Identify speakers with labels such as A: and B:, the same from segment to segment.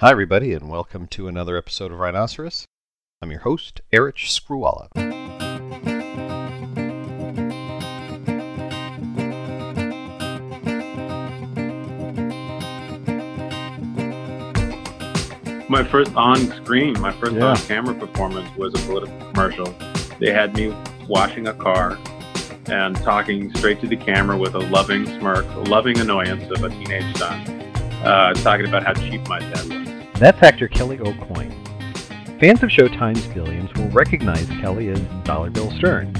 A: Hi, everybody, and welcome to another episode of Rhinoceros. I'm your host, Erich Skruwala.
B: My first on-screen, my first
A: Yeah.
B: on-camera performance was a political commercial. They had me washing a car and talking straight to the camera with a loving smirk, a loving annoyance of a teenage son, uh, talking about how cheap my dad was.
C: That's actor Kelly AuCoin. Fans of Showtime's Billions will recognize Kelly as Dollar Bill Stern.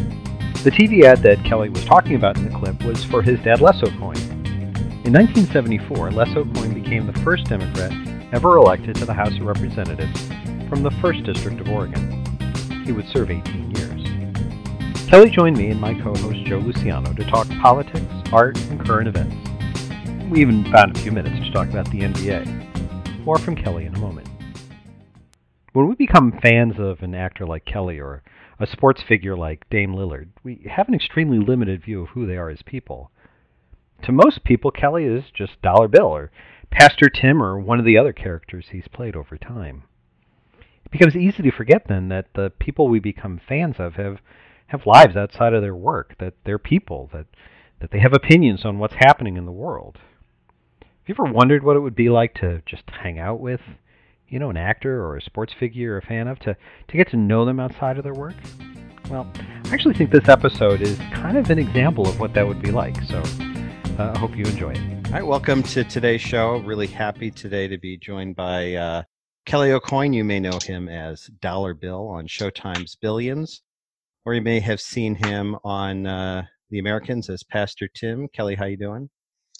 C: The TV ad that Kelly was talking about in the clip was for his dad Les AuCoin. In 1974, Les AuCoin became the first Democrat ever elected to the House of Representatives from the 1st District of Oregon. He would serve 18 years. Kelly joined me and my co-host Joe Luciano to talk politics, art, and current events. We even found a few minutes to talk about the NBA. More from Kelly in a moment. When we become fans of an actor like Kelly or a sports figure like Dame Lillard, we have an extremely limited view of who they are as people. To most people, Kelly is just Dollar Bill or Pastor Tim or one of the other characters he's played over time. It becomes easy to forget then that the people we become fans of have, have lives outside of their work, that they're people, that, that they have opinions on what's happening in the world. You ever wondered what it would be like to just hang out with, you know, an actor or a sports figure you're a fan of, to, to get to know them outside of their work? Well, I actually think this episode is kind of an example of what that would be like, so uh, I hope you enjoy it.
A: All right, welcome to today's show. Really happy today to be joined by uh, Kelly AuCoin. You may know him as Dollar Bill on Showtime's Billions, or you may have seen him on uh, The Americans as Pastor Tim. Kelly, how you doing?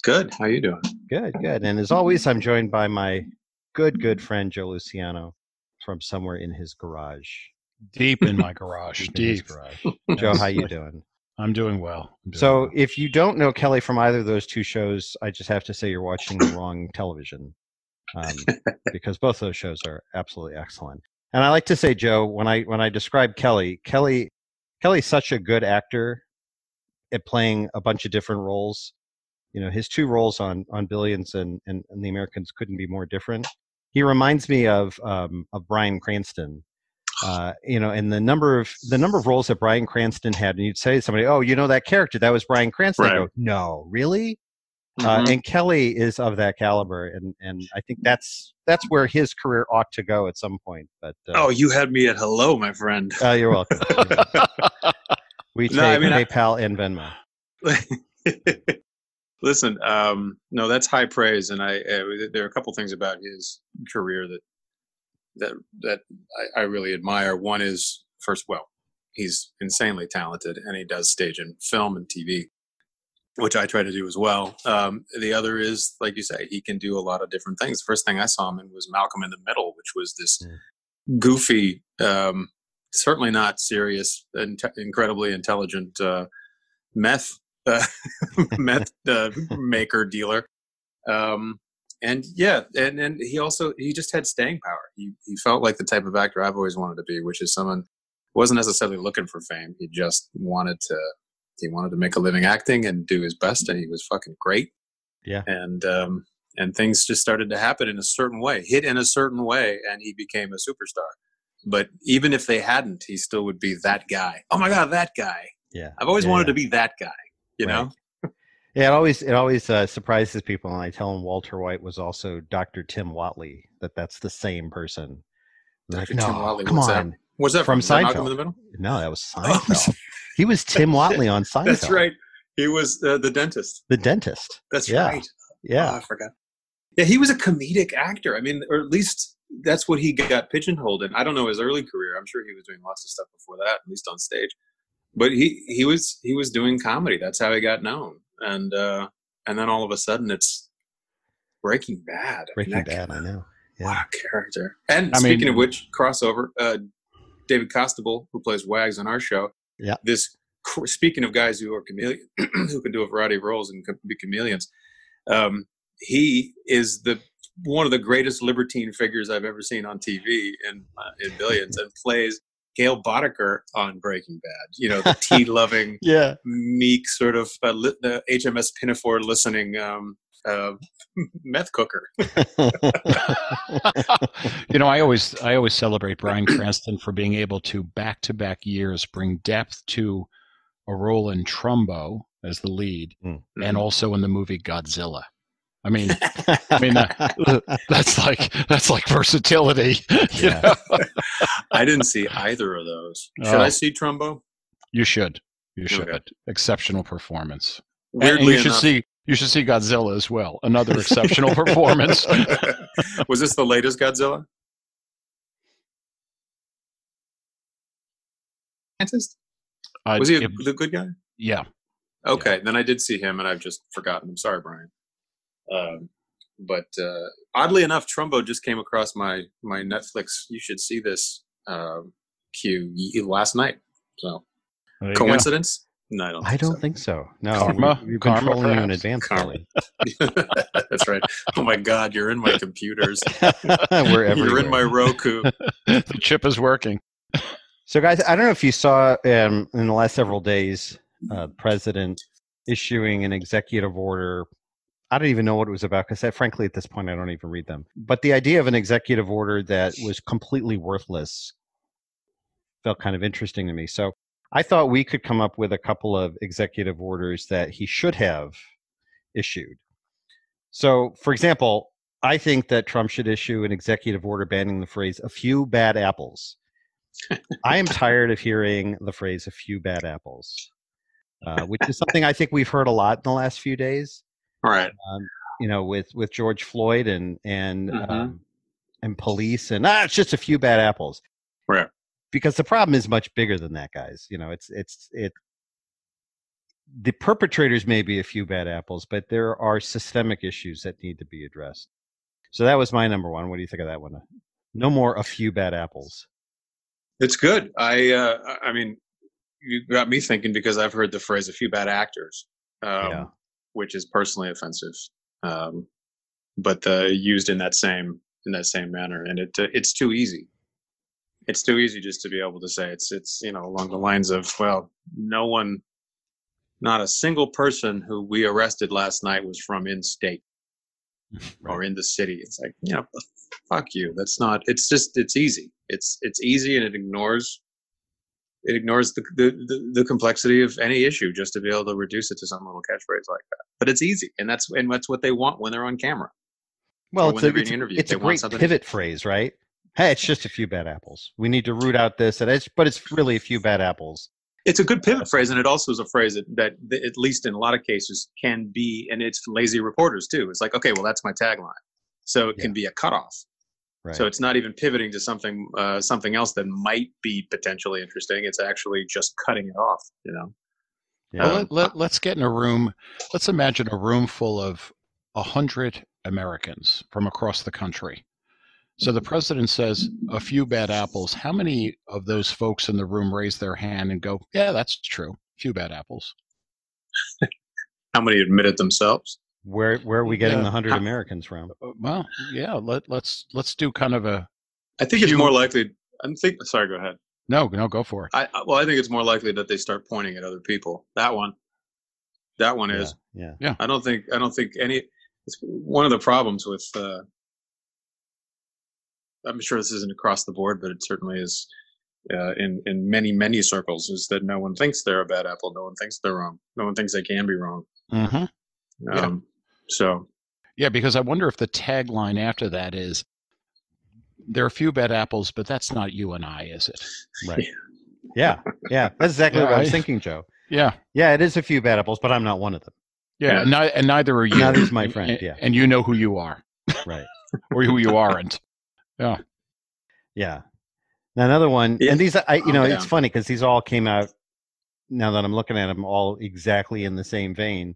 B: Good. How you doing?
A: Good, good. And as always, I'm joined by my good, good friend Joe Luciano from somewhere in his garage.
D: deep in my garage.
A: in his
D: deep.
A: garage. Joe, how you doing?
D: I'm doing well. I'm doing
A: So,
D: well.
A: if you don't know Kelly from either of those two shows, I just have to say you're watching the wrong television, um, because both those shows are absolutely excellent. And I like to say, Joe, when I when I describe Kelly, Kelly, Kelly's such a good actor at playing a bunch of different roles. You know, his two roles on on Billions and and, and The Americans couldn't be more different. He reminds me of um, of Bryan Cranston. Uh, you know, and the number of the number of roles that Bryan Cranston had, and you'd say to somebody, "Oh, you know that character? That was Bryan Cranston."
B: Right.
A: go, "No, really?" Uh,
B: Mhm.
A: and Kelly is of that caliber, and and I think that's that's where his career ought to go at some point. But uh,
B: oh, you had me at hello, my friend.
A: uh, you're welcome. we take
B: No, I mean, I-
A: PayPal and Venmo.
B: Listen, um, no, that's high praise, and I uh, there are a couple things about his career that that that I, I really admire. One is first, well, he's insanely talented, and he does stage and film and TV, which I try to do as well. Um, the other is, like you say, he can do a lot of different things. The first thing I saw him in was Malcolm in the Middle, which was this goofy, um, certainly not serious, and incredibly intelligent uh, meth uh, meth uh, maker dealer. Um, and yeah, and and he also he just had staying power. He he felt like the type of actor I've always wanted to be, which is someone who wasn't necessarily looking for fame. He just wanted to he wanted to make a living acting and do his best, and he was fucking great.
A: Yeah.
B: And um, and things just started to happen in a certain way, hit in a certain way, and he became a superstar. But even if they hadn't, he still would be that guy. Oh my god, that guy!
A: Yeah,
B: I've always
A: Yeah,
B: wanted to be that guy. You
A: Right.
B: know?
A: Yeah, it always it always uh, surprises people when I tell them Walter White was also Dr. Tim Whatley. That that's the same person. Like,
B: Tim
A: no,
B: Whatley,
A: come
B: what's that
A: on.
B: What's that
A: From
B: from?
A: Seinfeld.
B: in the Middle?
A: No, that was
B: Oh,
A: Seinfeld. he was Tim Whatley on Seinfeld.
B: That's right. He was uh, the dentist.
A: The dentist.
B: That's
A: Yeah.
B: right. Oh,
A: Yeah.
B: I forgot. Yeah, he was a comedic actor. I mean, or at least that's what he got pigeonholed in. I don't know his early career. I'm sure he was doing lots of stuff before that, at least on stage. But he he was he was doing comedy. That's how he got known. And uh, and then all of a sudden, it's Breaking Bad. I mean,
A: Breaking
B: that
A: Bad, I know. Yeah.
B: Wow, character. And
D: I
B: speaking
D: mean-
B: of which, crossover, uh, David Costabile, who plays Wags on our show.
A: Yeah.
B: This speaking of guys who are chameleon, who can do a variety of roles and be chameleons. Um, he is the one of the greatest libertine figures I've ever seen on TV in uh, in Billions, and plays Gale Boetticher on Breaking Bad. You know, the tea loving,
A: Yeah.
B: meek sort of uh, li- the HMS Pinafore listening um, uh, meth cooker.
D: you know, I always I always celebrate Bryan Cranston for being able to back to back years bring depth to a role in Trumbo as the lead,
A: Mm.
D: and also in the movie Godzilla. I mean, I mean uh, that's like that's like versatility. you
A: Yeah.
D: know?
B: I didn't see either of those. Should
D: Oh.
B: I see Trumbo?
D: You should, you should.
B: Okay.
D: Exceptional performance. And-
B: Weirdly
D: and you should
B: enough,
D: see you should see Godzilla as well. Another exceptional performance.
B: was this the latest Godzilla? Scientist?
D: Uh,
B: Was he a,
D: if-
B: the good guy?
D: yeah,
B: Okay, then I did see him, and I've just forgotten. I'm sorry, Brian. Um, but uh, oddly enough, Trumbo just came across my my Netflix. You should see this um, queue last night. So
D: there you go.
B: coincidence? No, I don't.
A: I don't
B: so.
A: think so. No,
D: Karma?
A: we, we've been
D: Karma,
A: trolling you in
D: perhaps.
A: advance,
B: Karma. That's right. Oh my God, you're in my computers.
A: We're everywhere.
B: You're in my Roku.
D: the chip is working.
A: So, guys, I don't know if you saw um, in the last several days, uh, president issuing an executive order. I don't even know what it was about because, frankly, at this point, I don't even read them. But the idea of an executive order that was completely worthless felt kind of interesting to me. So, I thought we could come up with a couple of executive orders that he should have issued. So, for example, I think that Trump should issue an executive order banning the phrase "a few bad apples." I am tired of hearing the phrase "a few bad apples," uh, which is something I think we've heard a lot in the last few days.
B: Right.
A: You know, with with George Floyd and and
B: Mhm.
A: um, and police, and ah, it's just a few bad apples.
B: Right.
A: Because the problem is much bigger than that, guys. You know, it's it's it. The perpetrators may be a few bad apples, but there are systemic issues that need to be addressed. So that was my number one. What do you think of that one? No more a few bad apples.
B: It's good. I uh, I- I mean, you got me thinking because I've heard the phrase "a few bad actors," um,
A: Yeah.
B: Which is personally offensive, um, but uh, used in that same in that same manner, and it uh, it's too easy. It's too easy just to be able to say it's it's you know along the lines of well, no one, not a single person who we arrested last night was from in state or in the city. It's like you know, fuck you. That's not. It's just it's easy. It's it's easy and it ignores it ignores the, the the the complexity of any issue just to be able to reduce it to some little catchphrase like that. But it's easy, and that's and that's what they want when they're on camera.
A: Well, it's a, it's,
B: interviewed.
A: it's
B: They
A: a great pivot phrase, right? Hey, it's just a few bad apples. We need to root out this, and it's but it's really a few bad apples.
B: It's a good uh, pivot phrase, and it also is a phrase that, that, that at least in a lot of cases can be, and it's lazy reporters too. It's like, okay, well, that's my tagline, so it can be a cutoff.
A: Right.
B: So it's not even pivoting to something uh, something else that might be potentially interesting. It's actually just cutting it off. You know.
A: yeah.
D: Well, let, let, let's get in a room. Let's imagine a room full of a hundred Americans from across the country. So the president says a few bad apples. How many of those folks in the room raise their hand and go, "Yeah, that's true. A Few bad apples."
B: How many admit it themselves?
A: Where where are we getting
D: Yeah.
A: the hundred Americans from?
D: Uh, Well, yeah. Let, let's let's do kind of a
B: I think it's more likely. I'm think. Sorry, go ahead.
D: no, no. Go for it.
B: I I- well, I think it's more likely that they start pointing at other people. That one. That one is.
A: Yeah, yeah.
B: I don't think. I don't think any. It's one of the problems with. Uh, I'm sure this isn't across the board, but it certainly is. Uh, in in many many circles, is that no one thinks they're a bad apple. No one thinks they're wrong. No one thinks they can be wrong.
D: hmm Yeah.
B: Um, So
D: Yeah, because I wonder if the tagline after that is, "There are a few bad apples, but that's not you and I, is it?"
A: right. Yeah, yeah. That's exactly
D: Yeah,
A: what I was
D: I-
A: thinking, Joe.
D: Yeah,
A: Yeah, it is a few bad apples, but I'm not one of them.
D: yeah.
B: Yeah.
D: And, ni- and neither are you.
A: Neither's my
D: And-
A: friend,
D: and-
A: yeah.
D: and you know who you are
A: Right.
D: or who you aren't.
A: Yeah. Yeah. Now another one,
B: Yeah.
A: and these, I, you
B: I'm
A: know,
B: down.
A: it's funny because these all came out. Now that I'm looking at them, all exactly in the same vein.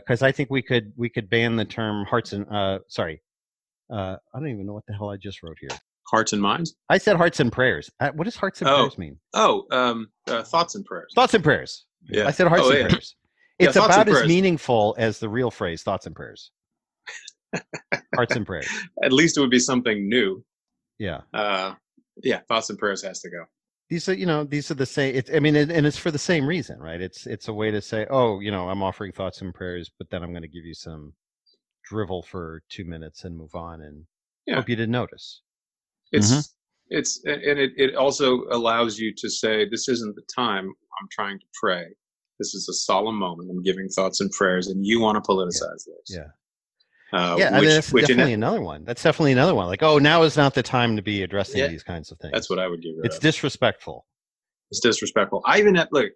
A: Because I think we could we could ban the term hearts and uh, sorry, uh, I don't even know what the hell I just wrote here.
B: hearts and minds.
A: I said hearts and prayers. Uh, what does hearts and
B: Oh.
A: prayers mean?
B: Oh, um, uh, thoughts and prayers.
A: Thoughts and prayers.
B: Yeah.
A: I said hearts
B: Oh,
A: and
B: yeah.
A: prayers. It's
B: and
A: about as
B: prayers.
A: meaningful as the real phrase thoughts and prayers. hearts and prayers.
B: At least it would be something new.
A: Yeah.
B: Uh, yeah, thoughts and prayers has to go.
A: These are you know these are the same it's i mean and, and it's for the same reason right it's it's a way to say oh you know i'm offering thoughts and prayers but then i'm going to give you some drivel for two minutes and move on and
B: Yeah.
A: hope you didn't notice.
B: It's
D: Mhm.
B: it's and it, it also allows you to say this isn't the time I'm trying to pray. This is a solemn moment. I'm giving thoughts and prayers, and you want to politicize this.
A: Yeah.
B: Uh,
A: yeah, I
B: which,
A: mean, that's
B: which in
A: definitely another one. That's definitely another one. Like, oh, now is not the time to be addressing
B: Yeah.
A: these kinds of things.
B: that's what I would give it.
A: it's disrespectful.
B: it's disrespectful. I even had look.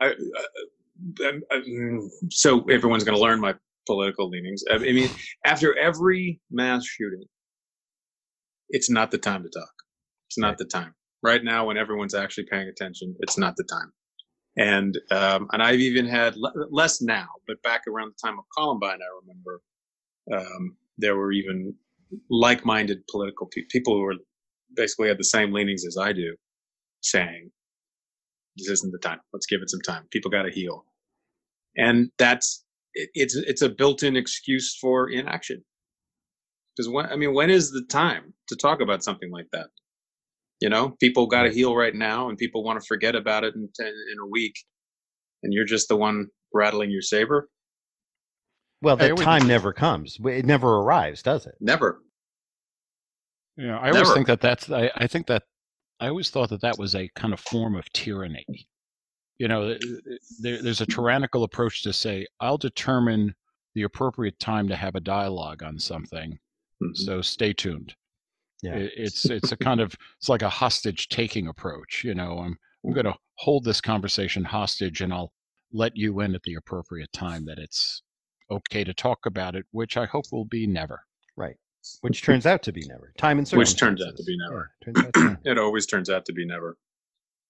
B: I, I, I, I- so everyone's going to learn my political leanings. I, I mean, after every mass shooting, it's not the time to talk. It's not
A: Right.
B: the time. Right now, when everyone's actually paying attention, it's not the time. And um, and I've even had le- less now, but back around the time of Columbine, I remember um, there were even like-minded political pe- people who were basically had the same leanings as I do, saying, "This isn't the time. Let's give it some time. People got to heal." And that's it, it's it's a built-in excuse for inaction. Because when I mean, when is the time to talk about something like that? You know, people got to heal right now, and people want to forget about it in ten, in a week, and you're just the one rattling your saber.
A: Well,
D: I
A: that
D: always-
A: time never comes. It never arrives, does it?
B: Never.
D: Yeah, I always think that that's. I, I think that I always thought that that was a kind of form of tyranny. You know, th- th- there, there's a tyrannical approach to say, "I'll determine the appropriate time to have a dialogue on something."
B: Mhm.
D: So stay tuned.
A: Yeah.
D: It- it's it's a kind of it's like a hostage taking approach. You know, I'm I'm going to hold this conversation hostage, and I'll let you in at the appropriate time that it's okay to talk about it, which I hope will be never.
A: Right. Which turns out to be never. Time and service.
B: Which turns out to be never.
A: To
B: It always turns out to be never.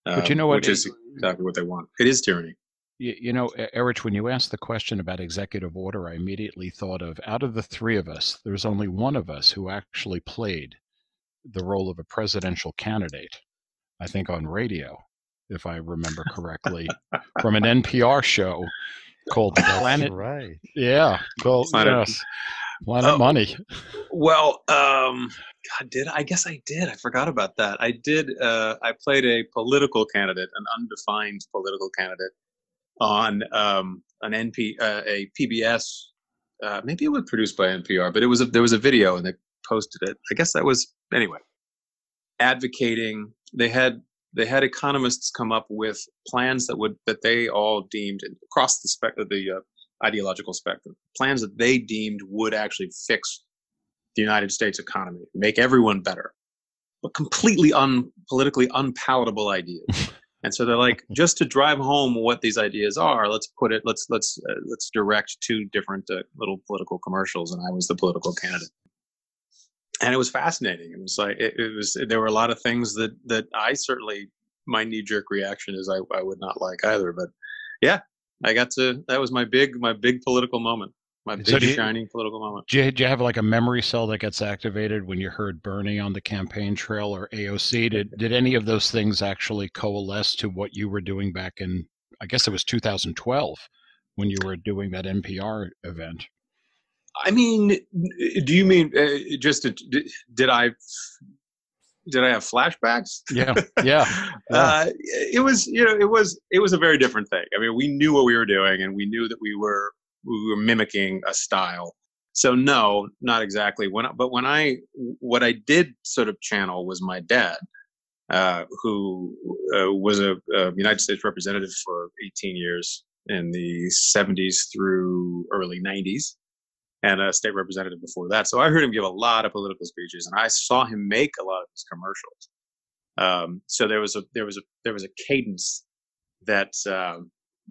D: But you
B: Um,
D: know what?
B: Which is exactly what they want. It is tyranny.
D: You, you know, E- Erich, when you asked the question about executive order, I immediately thought of out of the three of us, there's only one of us who actually played the role of a presidential candidate, I think on radio, if I remember correctly, from an NPR show called
A: That's
D: Planet.
A: right.
D: Yeah, called
B: Planet-
D: yes, Planet
B: Oh.
D: Money.
B: Well, um, God, did I? I guess I did. I forgot about that. I did. Uh, I played a political candidate, an undefined political candidate, on um, an NP, uh, a PBS. Uh, maybe it was produced by NPR, but it was a, there was a video and they posted it. I guess that was anyway. Advocating, they had they had economists come up with plans that would that they all deemed across the spectrum, the uh, ideological spectrum, plans that they deemed would actually fix the United States economy, make everyone better, but completely un politically unpalatable ideas. and so they're like, just to drive home what these ideas are, let's put it, let's let's uh, let's direct two different uh, little political commercials, and I was the political candidate. And it was fascinating. It was like it, it was. There were a lot of things that that I certainly my knee jerk reaction is I I would not like either. But yeah, I got to. That was my big my big political moment. My big
A: do you-
B: shining political moment.
D: Do you, do you have like a memory cell that gets activated when you heard Bernie on the campaign trail or AOC? Did did any of those things actually coalesce to what you were doing back in? I guess it was 2012 when you were doing that NPR event.
B: I mean, do you mean uh, just to, did, I did I have flashbacks?
D: Yeah, yeah.
B: Uh, it was you know it was it was a very different thing. I mean, we knew what we were doing, and we knew that we were we were mimicking a style. So no, not exactly. When but when I what I did sort of channel was my dad, uh, who uh, was a, a United States representative for 18 years in the 70s through early 90s and a state representative before that. So I heard him give a lot of political speeches, and I saw him make a lot of his commercials. Um, so there was a there was a there was a cadence that um,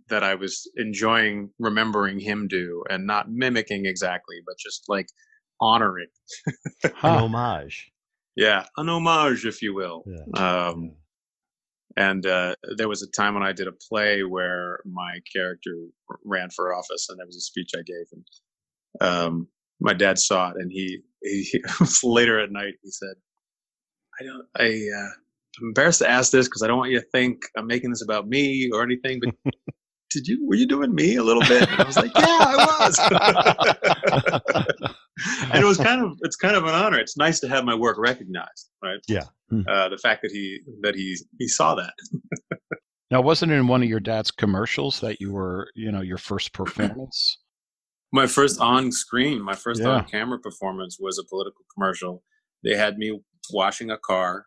B: that I was enjoying remembering him do, and not mimicking exactly, but just like honoring.
A: An homage.
B: Yeah, an homage, if you will.
A: Yeah.
B: Um, and uh, there was a time when I did a play where my character ran for office, and there was a speech I gave, and um, my dad saw it, and he, he later at night he said, "I don't, I, uh, I'm embarrassed to ask this because I don't want you to think I'm making this about me or anything, but." Did you were you doing me a little bit? And I was like, yeah, I was. and it was kind of it's kind of an honor. It's nice to have my work recognized, right?
A: Yeah.
D: Hmm.
B: Uh, the fact that he that he he saw that.
D: Now, wasn't it in one of your dad's commercials that you were, you know, your first performance?
B: My first on screen, my first
D: Yeah.
B: on camera performance was a political commercial. They had me washing a car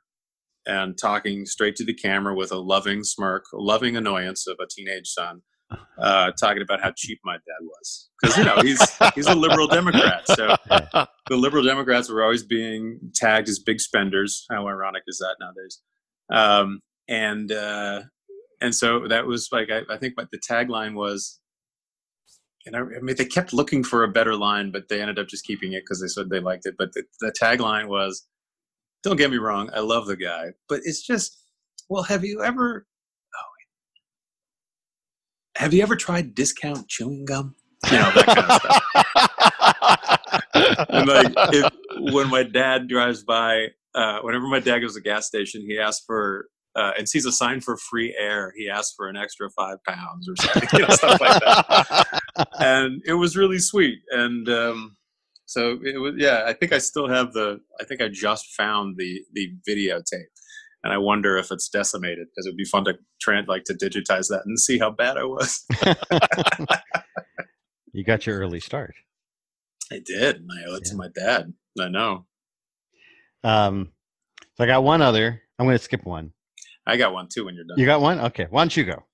B: and talking straight to the camera with a loving smirk, a loving annoyance of a teenage son, uh, talking about how cheap my dad was. Because you know he's he's a liberal Democrat, so the liberal Democrats were always being tagged as big spenders. How ironic is that nowadays? Um, and uh, and so that was like I, I think, but the tagline was, and I, I mean they kept looking for a better line, but they ended up just keeping it because they said they liked it. But the, the tagline was, "Don't get me wrong, I love the guy, but it's just, well, have you ever?" Oh, have you ever tried discount chewing gum? You know that kind of stuff and like if, when my dad drives by uh, whenever my dad goes to the gas station he asks for uh, and sees a sign for free air. He asks for an extra five pounds or something you know, stuff like that. And it was really sweet. And um, so it was yeah i think i still have the i think i just found the the videotape. And i wonder if it's decimated because it would be fun to trans like to digitize that and see how bad i was.
A: You got your early start.
B: i did. And i owe it to my dad i know.
A: Um, so I got one other. I'm going to skip one.
B: I got one too when you're done
A: You got one? Okay. Why don't you go?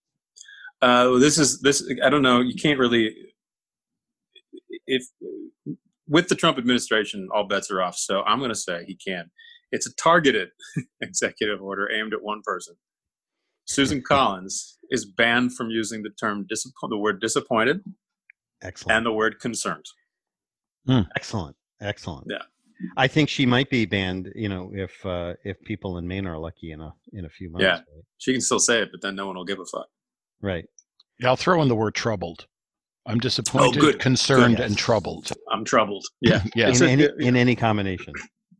B: Uh, this is this. I don't know. You can't really. If with the Trump administration, all bets are off. So I'm going to say he can. It's a targeted executive order aimed at one person. Susan Collins is banned from using the term the word disappointed,
A: Excellent.
B: and the word concerned.
A: Excellent. Excellent.
B: Yeah.
A: I think she might be banned, you know, if uh, if people in Maine are lucky enough in a few months.
B: Yeah. She can still say it, but then no one will give a fuck.
A: Right.
D: Yeah, I'll throw in the word troubled. I'm disappointed,
B: Oh, good.
D: concerned,
A: Good.
D: and troubled.
B: I'm troubled. Yeah,
D: Yeah.
A: In
B: a-
A: any in any combination.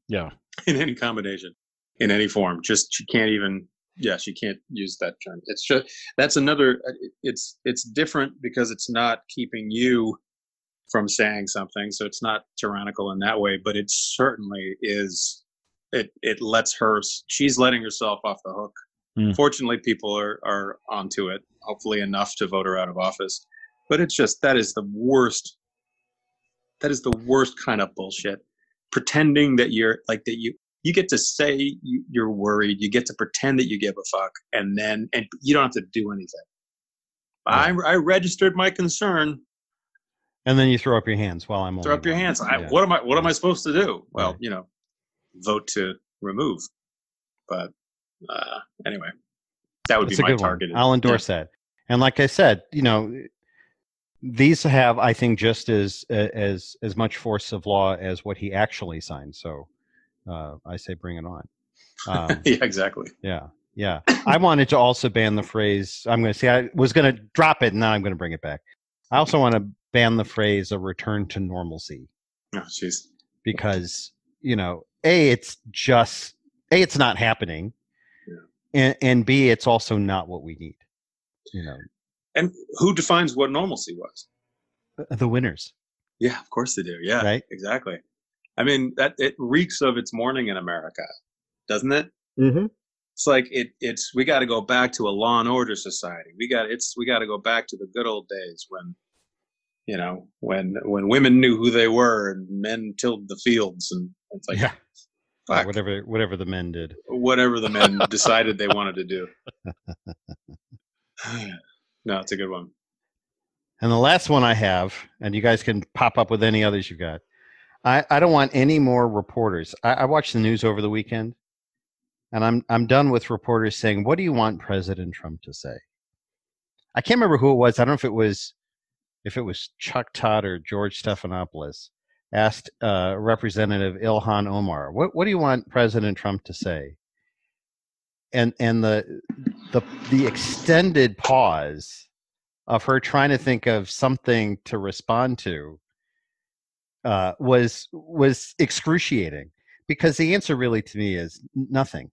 D: Yeah.
B: in any combination, in any form. Just she can't even. Yeah, she can't use that term. It's just that's another. uh, It's it's different because it's not keeping you from saying something, so it's not tyrannical in that way. But it certainly is. It it lets her. She's letting herself off the hook.
D: Hmm.
B: Fortunately, people are are onto it. Hopefully, enough to vote her out of office. But it's just that is the worst. That is the worst kind of bullshit pretending that you're like that you you get to say you, you're worried you get to pretend that you give a fuck and then and you don't have to do anything I, I registered my concern
A: And then you throw up your hands while I'm
B: throw up your
A: one.
B: hands I,
A: Yeah.
B: what am i what am i supposed to do well
A: Right.
B: you know vote to remove but uh anyway that would
A: That's
B: be my target.
A: I'll endorse that. And like I said, you know, these have, I think, just as as as much force of law as what he actually signed. So uh, I say, bring it on. Um,
B: yeah exactly
A: yeah, yeah. I wanted to also ban the phrase. I'm going to say I was going to drop it, and now I'm going to bring it back. I also want to ban the phrase "a return to normalcy"
B: oh jeez
A: because you know, a it's just a it's not happening,
B: Yeah.
A: and and b it's also not what we need. You know,
B: and who defines what normalcy was
A: the- the winners,
B: yeah of course they do yeah
A: right?
B: exactly i mean that it reeks of its morning in america doesn't it
A: Mm-hmm.
B: It's like it it's we got to go back to a law and order society we got it's we got to go back to the good old days when you know when when women knew who they were and men tilled the fields and it's like
A: yeah,
B: fuck,
A: whatever whatever the men did.
B: whatever the men decided they wanted to do no it's a good one
A: And the last one I have, and you guys can pop up with any others you've got. I, I don't want any more reporters. I, I watched the news over the weekend, and I'm I'm done with reporters saying, "What do you want President Trump to say?" I can't remember who it was. I don't know if it was if it was Chuck Todd or George Stephanopoulos asked uh, Representative Ilhan Omar, "What what do you want President Trump to say?" And and the the the extended pause of her trying to think of something to respond to uh, was was excruciating because the answer really to me is nothing.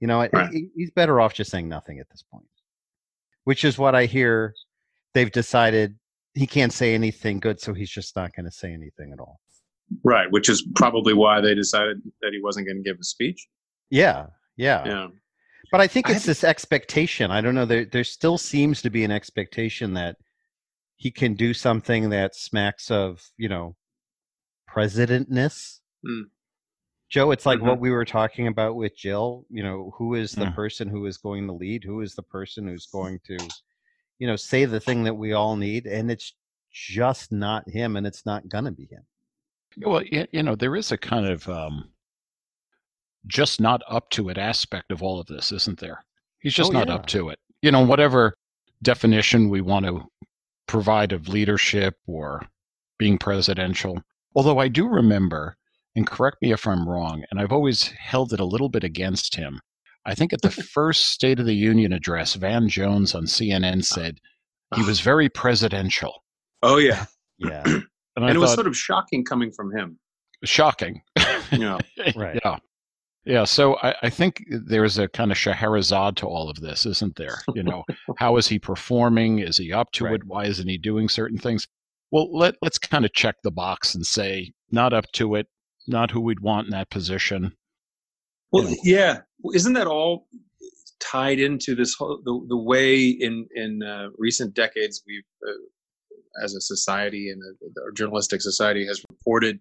A: You know, it-
B: Right.
A: he- he's better off just saying nothing at this point, which is what I hear. They've decided he can't say anything good, so he's just not going to say anything at all.
B: right which is probably why they decided that he wasn't going to give a speech
A: Yeah, yeah.
B: yeah
A: But I think
B: I
A: it's this expectation. I don't know. There, there still seems to be an expectation that he can do something that smacks of you know presidentness.
B: Mm.
A: Joe, it's like
B: Mhm.
A: what we were talking about with Jill. You know, who is the
D: Yeah.
A: person who is going to lead? Who is the person who's going to, you know, say the thing that we all need? And it's just not him, and it's not gonna be him.
D: Well, you know, there is a kind of um, just not up to it aspect of all of this, isn't there? He's just
A: Oh,
D: not
A: yeah.
D: up to it. You know, whatever definition we want to provide of leadership or being presidential. Although I do remember, and correct me if I'm wrong, and I've always held it a little bit against him. I think at the first State of the Union address, Van Jones on CNN uh, said he was very presidential.
B: Oh yeah,
A: Yeah,
D: And,
B: and it was sort of shocking coming from him.
D: shocking.
B: You know,
A: Right.
D: Yeah. Yeah. So I, I think there's a kind of Scheherazade to all of this, isn't there? You know, how is he performing? Is he up to
A: Right.
D: it? Why isn't he doing certain things? Well, let, let's kind of check the box and say, not up to it, not who we'd want in that position.
B: Well,
D: know.
B: yeah, isn't that all tied into this whole the, the way in in uh, recent decades we've uh, as a society and a, a journalistic society has reported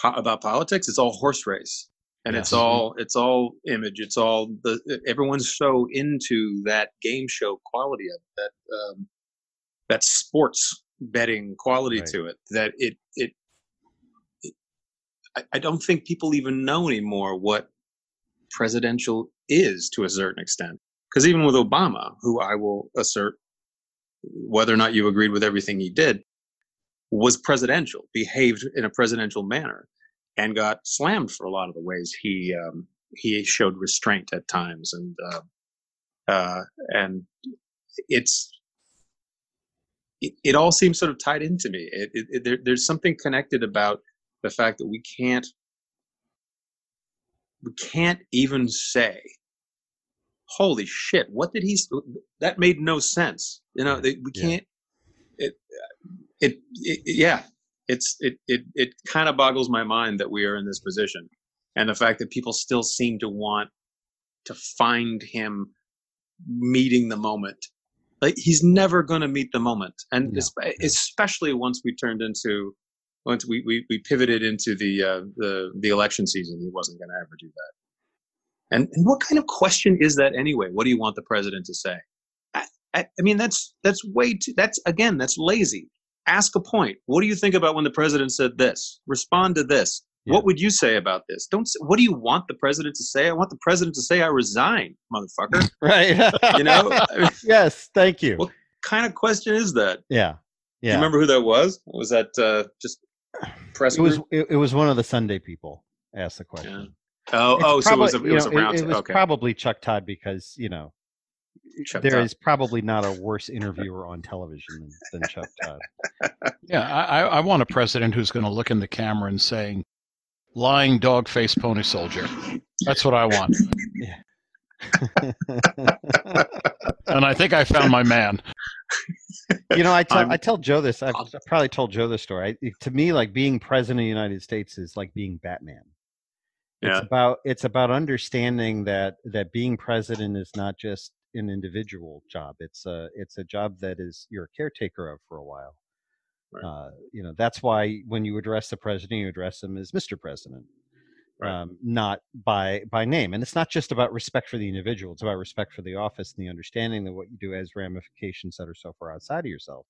B: po- about politics? It's all horse race, and it's all it's all image. It's all the everyone's so into that game show quality of it, that um, that sports betting quality
A: Right.
B: to it that it. it I, I don't think people even know anymore what presidential is to a certain extent. Because even with Obama, who I will assert, whether or not you agreed with everything he did, was presidential, behaved in a presidential manner, and got slammed for a lot of the ways he um, he showed restraint at times, and uh, uh, and it's it, it all seems sort of tied into me. It, it, there, there's something connected about the fact that we can't we can't even say holy shit what did he that made no sense you know they, we can't it, it it yeah it's it it, it kind of boggles my mind that we are in this position and the fact that people still seem to want to find him meeting the moment like he's never going to meet the moment and
A: No,
B: espe- especially once we turned into once we, we, we pivoted into the uh, the the election season, he wasn't going to ever do that. And, and what kind of question is that anyway? What do you want the president to say? I, I, I mean, that's that's way too. That's again, that's lazy. Ask a point. What do you think about when the president said this? Respond to this.
A: Yeah.
B: What would you say about this? Don't. s- What do you want the president to say? I want the president to say, "I resign, motherfucker."
A: right.
B: you know, I mean,
A: yes, thank you.
B: What kind of question is that?
A: yeah,
B: Do
A: yeah.
B: you remember who that was? Was that uh, just press?
A: it was
B: group?
A: it, it was one of the Sunday people asked the question.
B: Oh,
A: It's
B: oh, so it was a,
A: probably-
B: it was
A: you
B: a
A: know,
B: round.
A: It, was
B: okay.
A: probably Chuck Todd because you know
B: Chuck
A: there is
B: Todd.
A: probably not a worse interviewer on television than, than Chuck Todd.
D: Yeah. I, I I want a president who's going to look in the camera and saying, lying dog faced pony soldier. That's what I want. And I think I found my man.
A: You know, I tell
B: I'm-
A: I tell Joe this. I've probably told Joe this story. I, to me, like being president of the United States is like being Batman. It's
B: Yeah.
A: about it's about understanding that that being president is not just an individual job. It's a it's a job that is you're a caretaker of for a while.
B: Right.
A: Uh, you know that's why when you address the president, you address him as Mr. President,
B: Right.
A: um, not by by name. And it's not just about respect for the individual; it's about respect for the office and the understanding that what you do has ramifications that are so far outside of yourself.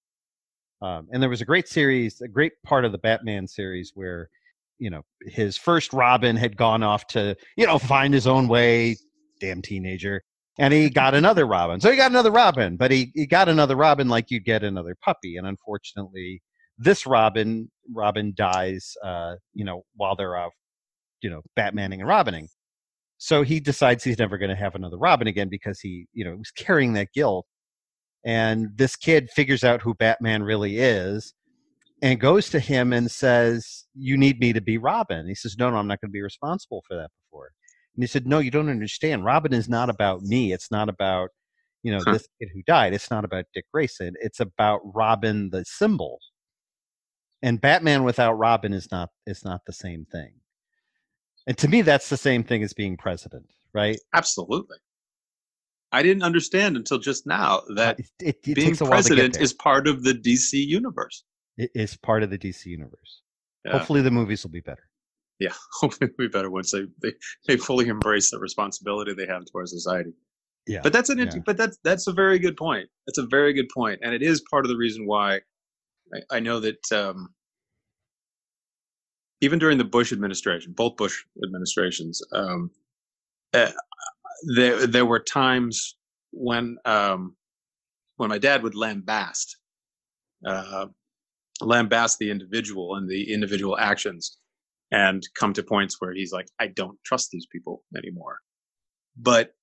A: Um, and there was a great series, a great part of the Batman series where, you know, his first Robin had gone off to, you know, find his own way, damn teenager. And he got another Robin. So he got another Robin, but he, he got another Robin like you'd get another puppy. And unfortunately, this Robin, Robin dies, uh, you know, while they're out, you know, Batmaning and Robining. So he decides he's never going to have another Robin again because he, you know, was carrying that guilt and this kid figures out who Batman really is and goes to him and says, You need me to be Robin. He says, No, no, I'm not going to be responsible for that before. And he said, No, you don't understand. Robin is not about me. It's not about, you know,
B: Huh.
A: this kid who died. It's not about Dick Grayson. It's about Robin the symbol. And Batman without Robin is not is not the same thing. And to me, that's the same thing as being president, right?
B: Absolutely. I didn't understand until just now that
A: it, it, it
B: being
A: takes a while to get
B: president is part of the DC universe.
A: It is part of the DC universe.
B: Yeah.
A: Hopefully, the movies will be better.
B: Yeah, hopefully be better once they, they they fully embrace the responsibility they have towards society.
A: Yeah,
B: But that's an
A: yeah.
B: but that's that's a very good point. That's a very good point, and it is part of the reason why I, I know that um, even during the Bush administration, both Bush administrations, um, uh, there there were times when um, when my dad would lambast uh, lambast the individual and the individual actions, and come to points where he's like, I don't trust these people anymore. But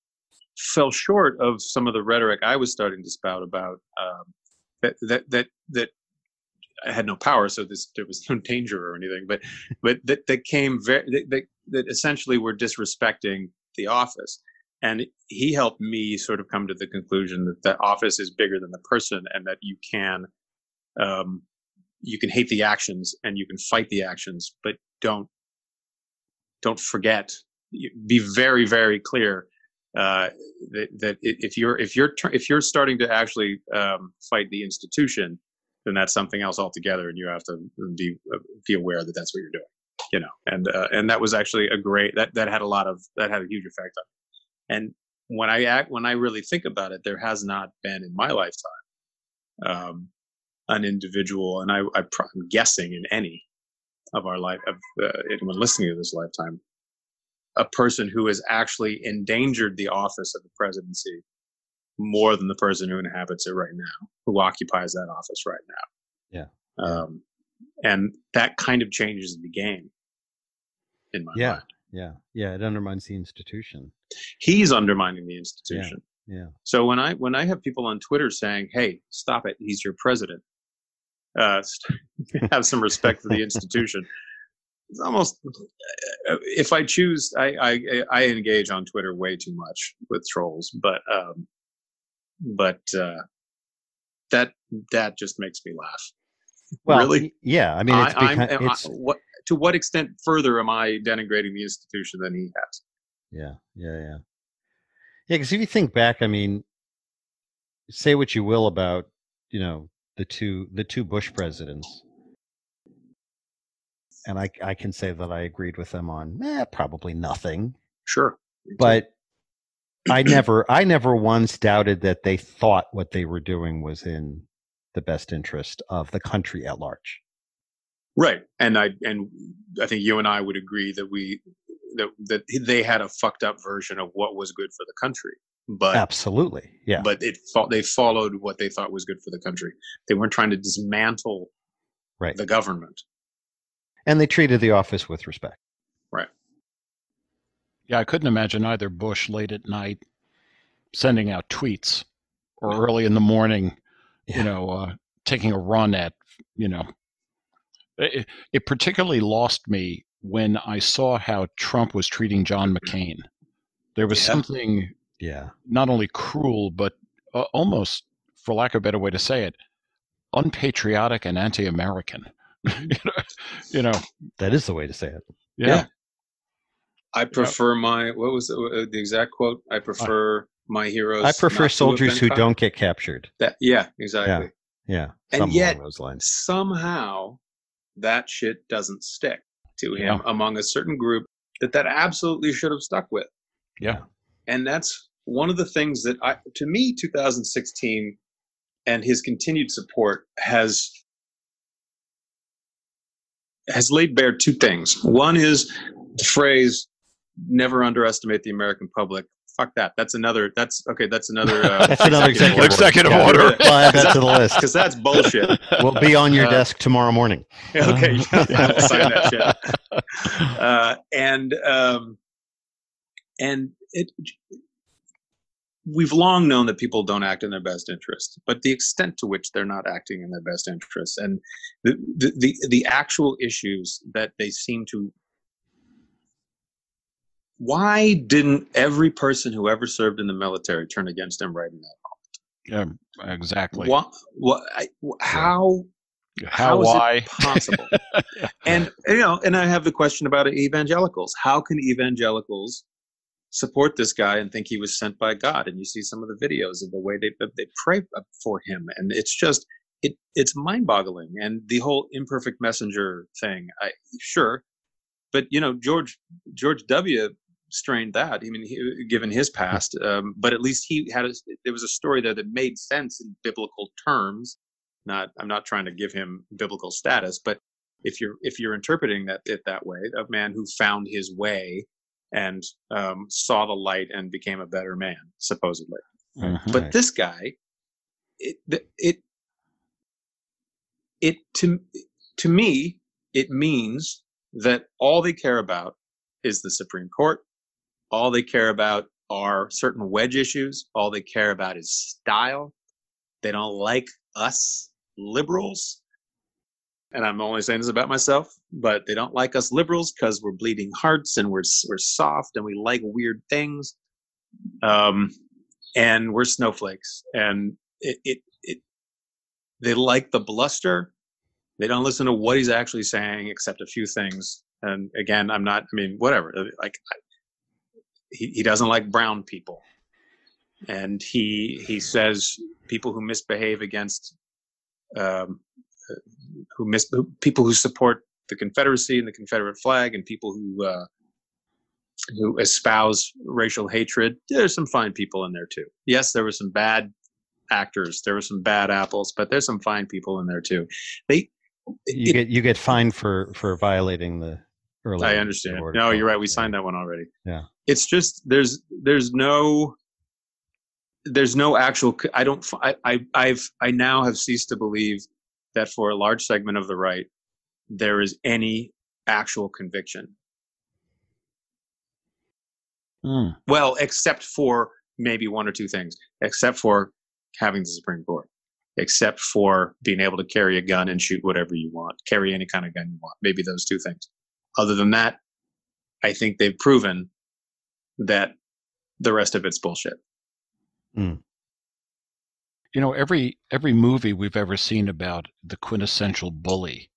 B: fell short of some of the rhetoric I was starting to spout about um, that that that that I had no power, so this there was no danger or anything. But but that that came very that, that, essentially were disrespecting the office, and he helped me sort of come to the conclusion that the office is bigger than the person, and that you can um, you can hate the actions and you can fight the actions, but don't don't forget. Be very very clear uh, that, that if you're if you're if you're starting to actually um, fight the institution, then that's something else altogether, and you have to be be aware that that's what you're doing. You know, and uh, and that was actually a great that that had a lot of that had a huge effect on. Me. And when I act when I really think about it, there has not been in my lifetime um, an individual, and I, I I'm guessing in any of our life of uh, anyone listening to this lifetime a person who has actually endangered the office of the presidency more than the person who inhabits it right now, who occupies that office right now.
A: Yeah.
B: Um, and that kind of changes the game in my
A: Yeah.
B: mind.
A: yeah, yeah. It undermines the institution.
B: He's undermining the institution.
A: Yeah,
B: So when I when I have people on Twitter saying, "Hey, stop it! He's your president," uh, have some respect for the institution. It's almost if I choose, I, I I engage on Twitter way too much with trolls, but um, but uh, that that just makes me laugh.
A: well,
B: really,
A: yeah. I mean, it's,
B: I,
A: beca-
B: am I- what to what extent further am I denigrating the institution than he has?
A: Yeah, yeah, yeah. Yeah, because if you think back, I mean, say what you will about, you know, the two the two Bush presidents. And I I can say that I agreed with them on eh, probably nothing.
B: Sure,
A: But I never I never once doubted that they thought what they were doing was in the best interest of the country at large.
B: Right, and I and I think you and I would agree that we that that they had a fucked up version of what was good for the country, but
A: Absolutely. Yeah.
B: but it they followed what they thought was good for the country. They weren't trying to dismantle
A: Right.
B: the government.
A: and they treated the office with respect.
D: Yeah, I couldn't imagine either Bush late at night sending out tweets or early in the morning,
A: Yeah.
D: you know, uh, taking a run at, you know, it, it particularly lost me when I saw how Trump was treating John McCain. There was
B: Yeah.
D: something
A: Yeah.
D: not only cruel, but uh, almost, for lack of a better way to say it, unpatriotic and anti-American. you, know, you know,
A: That is the way to say it.
D: yeah.
B: Yeah. I prefer my what was the, uh, the exact quote? I prefer my heroes.
A: I prefer
B: not to have
A: soldiers who
B: caught.
A: don't get captured.
B: That yeah, exactly.
A: Yeah.
B: And yet-
A: those lines.
B: Somehow, that shit doesn't stick to him
D: Yeah.
B: among a certain group that that absolutely should have stuck with.
D: Yeah.
B: and that's one of the things that I, to me, 2016 and his continued support has has laid bare two things. One is the phrase "never underestimate the American public." Fuck that. That's another. That's okay. That's another. Uh,
A: That's another executive order.
D: Executive
A: Yeah.
D: order.
A: Well, add that to the list.
B: because that's bullshit.
A: We'll be on your
B: Uh,
A: desk tomorrow morning.
B: okay, I will sign that shit. uh, and um, and it we've long known that people don't act in their best interest, but the extent to which they're not acting in their best interest and the the the, the actual issues that they seem to why didn't every person who ever served in the military turn against him right in that? Um, Moment?
D: Yeah, exactly.
B: What, what, I, how
D: How,
B: is
D: why?
B: it possible? and you know, and I have the question about evangelicals. How can evangelicals support this guy and think he was sent by God. And you see some of the videos of the way they they pray for him, and it's just it it's mind-boggling. And the whole imperfect messenger thing, I sure, but you know George George W. strained that. I mean, he, given his past, um, but at least he had a, there was a story there that made sense in biblical terms. Not I'm not trying to give him biblical status, but if you're if you're interpreting that it that way, a man who found his way and um, saw the light and became a better man, supposedly. Mm-hmm. But this guy, it, it, it to to me, it means that all they care about is the Supreme Court. All they care about are certain wedge issues. All they care about is style. They don't like us liberals and I'm only saying this about myself, but they don't like us liberals because we're bleeding hearts and we're we're soft and we like weird things, um, and we're snowflakes. And it, it it they like the bluster. They don't listen to what he's actually saying, except a few things. And again, I'm not. I mean, whatever. Like he he doesn't like brown people, and he he says people who misbehave against um, who miss people who support the Confederacy and the Confederate flag, and people who uh, who espouse racial hatred. There's some fine people in there too. Yes, there were some bad actors. There were some bad apples, but there's some fine people in there too. They
A: you it, get you get fined for for violating the early.
B: I understand. No, you're right. We signed that one already.
A: Yeah.
B: It's just there's there's no there's no actual. I don't. I I I've I now have ceased to believe that for a large segment of the right, there is any actual conviction.
A: Mm.
B: Well, except for maybe one or two things, except for having the Supreme Court, except for being able to carry a gun and shoot whatever you want, carry any kind of gun you want, maybe those two things. Other than that, I think they've proven that the rest of it's bullshit.
A: Mm
D: you know every every movie we've ever seen about the quintessential bully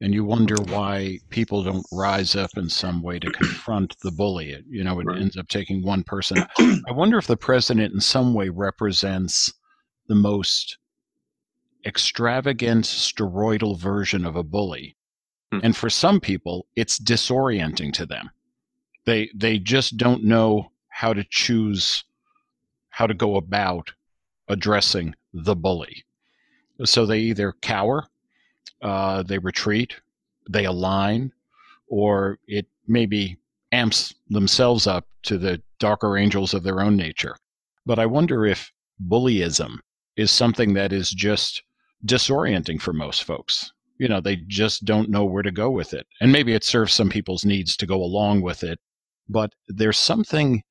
D: and you wonder why people don't rise up in some way to confront the bully you know it right. ends up taking one person i wonder if the president in some way represents the most extravagant steroidal version of a bully hmm. and for some people it's disorienting to them they they just don't know how to choose how to go about addressing the bully. So they either cower, uh, they retreat, they align, or it maybe amps themselves up to the darker angels of their own nature. But I wonder if bullyism is something that is just disorienting for most folks. You know, they just don't know where to go with it. And maybe it serves some people's needs to go along with it. But there's something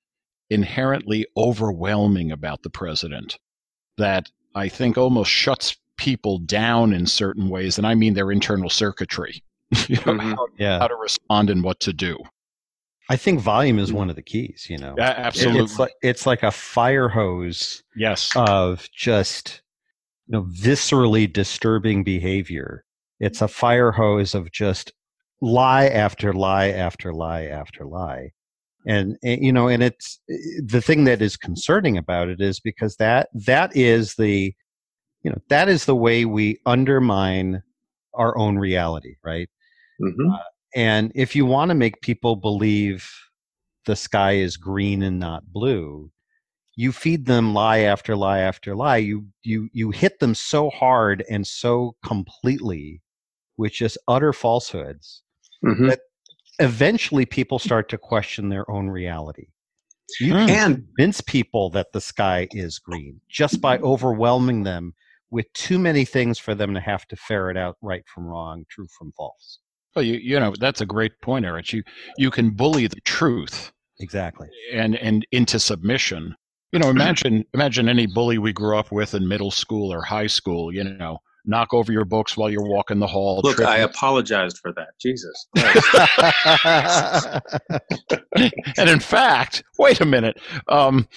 D: inherently overwhelming about the president that I think almost shuts people down in certain ways, and I mean their internal circuitry. you know, mm-hmm. how,
A: yeah.
D: how to respond and what to do.
A: I think volume is one of the keys. You know,
D: yeah, absolutely.
A: It's like it's like a fire hose.
D: Yes.
A: Of just you know viscerally disturbing behavior. It's a fire hose of just lie after lie after lie after lie and, and, you know and it's the thing that is concerning about it is because that that is the you know that is the way we undermine our own reality right
B: mm-hmm. uh,
A: and if you want to make people believe the sky is green and not blue you feed them lie after lie after lie you you you hit them so hard and so completely with just utter falsehoods
B: mm-hmm.
A: that eventually people start to question their own reality. You
B: mm.
A: can convince people that the sky is green just by overwhelming them with too many things for them to have to ferret out right from wrong, true from false.
D: Well, you you know that's a great point, Eric. You you can bully the truth
A: exactly
D: and and into submission. You know, imagine imagine any bully we grew up with in middle school or high school. You know, knock over your books while you're walking the hall.
B: Look, I apologized for that. Jesus.
D: and in fact, wait a minute. Um,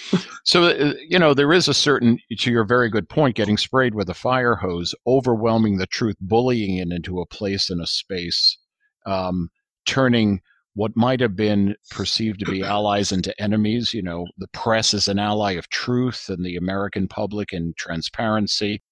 D: so, uh, you know, there is a certain, to your very good point, getting sprayed with a fire hose, overwhelming the truth, bullying it into a place and a space, um, turning what might have been perceived to be allies into enemies. You know, the press is an ally of truth and the American public and transparency,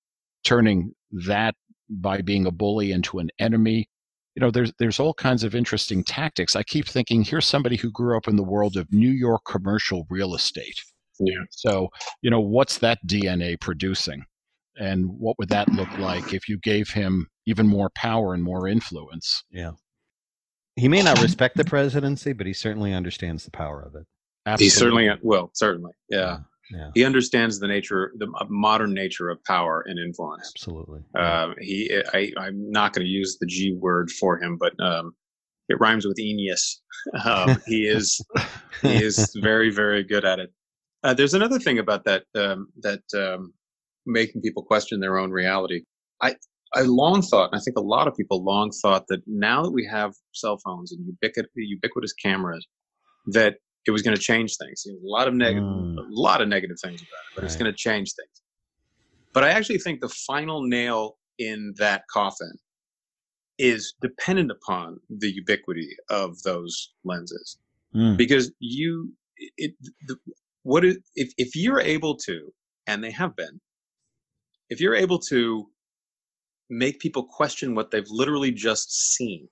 D: turning that by being a bully into an enemy. You know, there's there's all kinds of interesting tactics. I keep thinking, here's somebody who grew up in the world of New York commercial real estate.
B: Yeah.
D: So, you know, what's that DNA producing? And what would that look like if you gave him even more power and more influence?
A: Yeah. He may not respect the presidency, but he certainly understands the power of it.
D: Absolutely.
B: He certainly will. Certainly, yeah.
A: Yeah.
B: He understands the nature, the modern nature of power and influence.
A: Absolutely.
B: Um, he, I, I'm not going to use the G word for him, but um, it rhymes with Aeneas. Um, he is, he is very, very good at it. Uh, there's another thing about that um, that um, making people question their own reality. I I long thought, and I think a lot of people long thought that now that we have cell phones and ubiquitous, ubiquitous cameras, that it was going to change things. a lot of negative,
A: Mm.
B: a lot of negative things about it, but it's going to change things. But I actually think the final nail in that coffin is dependent upon the ubiquity of those lenses
D: Mm.
B: because you it the, what is, if if you're able to and they have been if you're able to make people question what they've literally just seen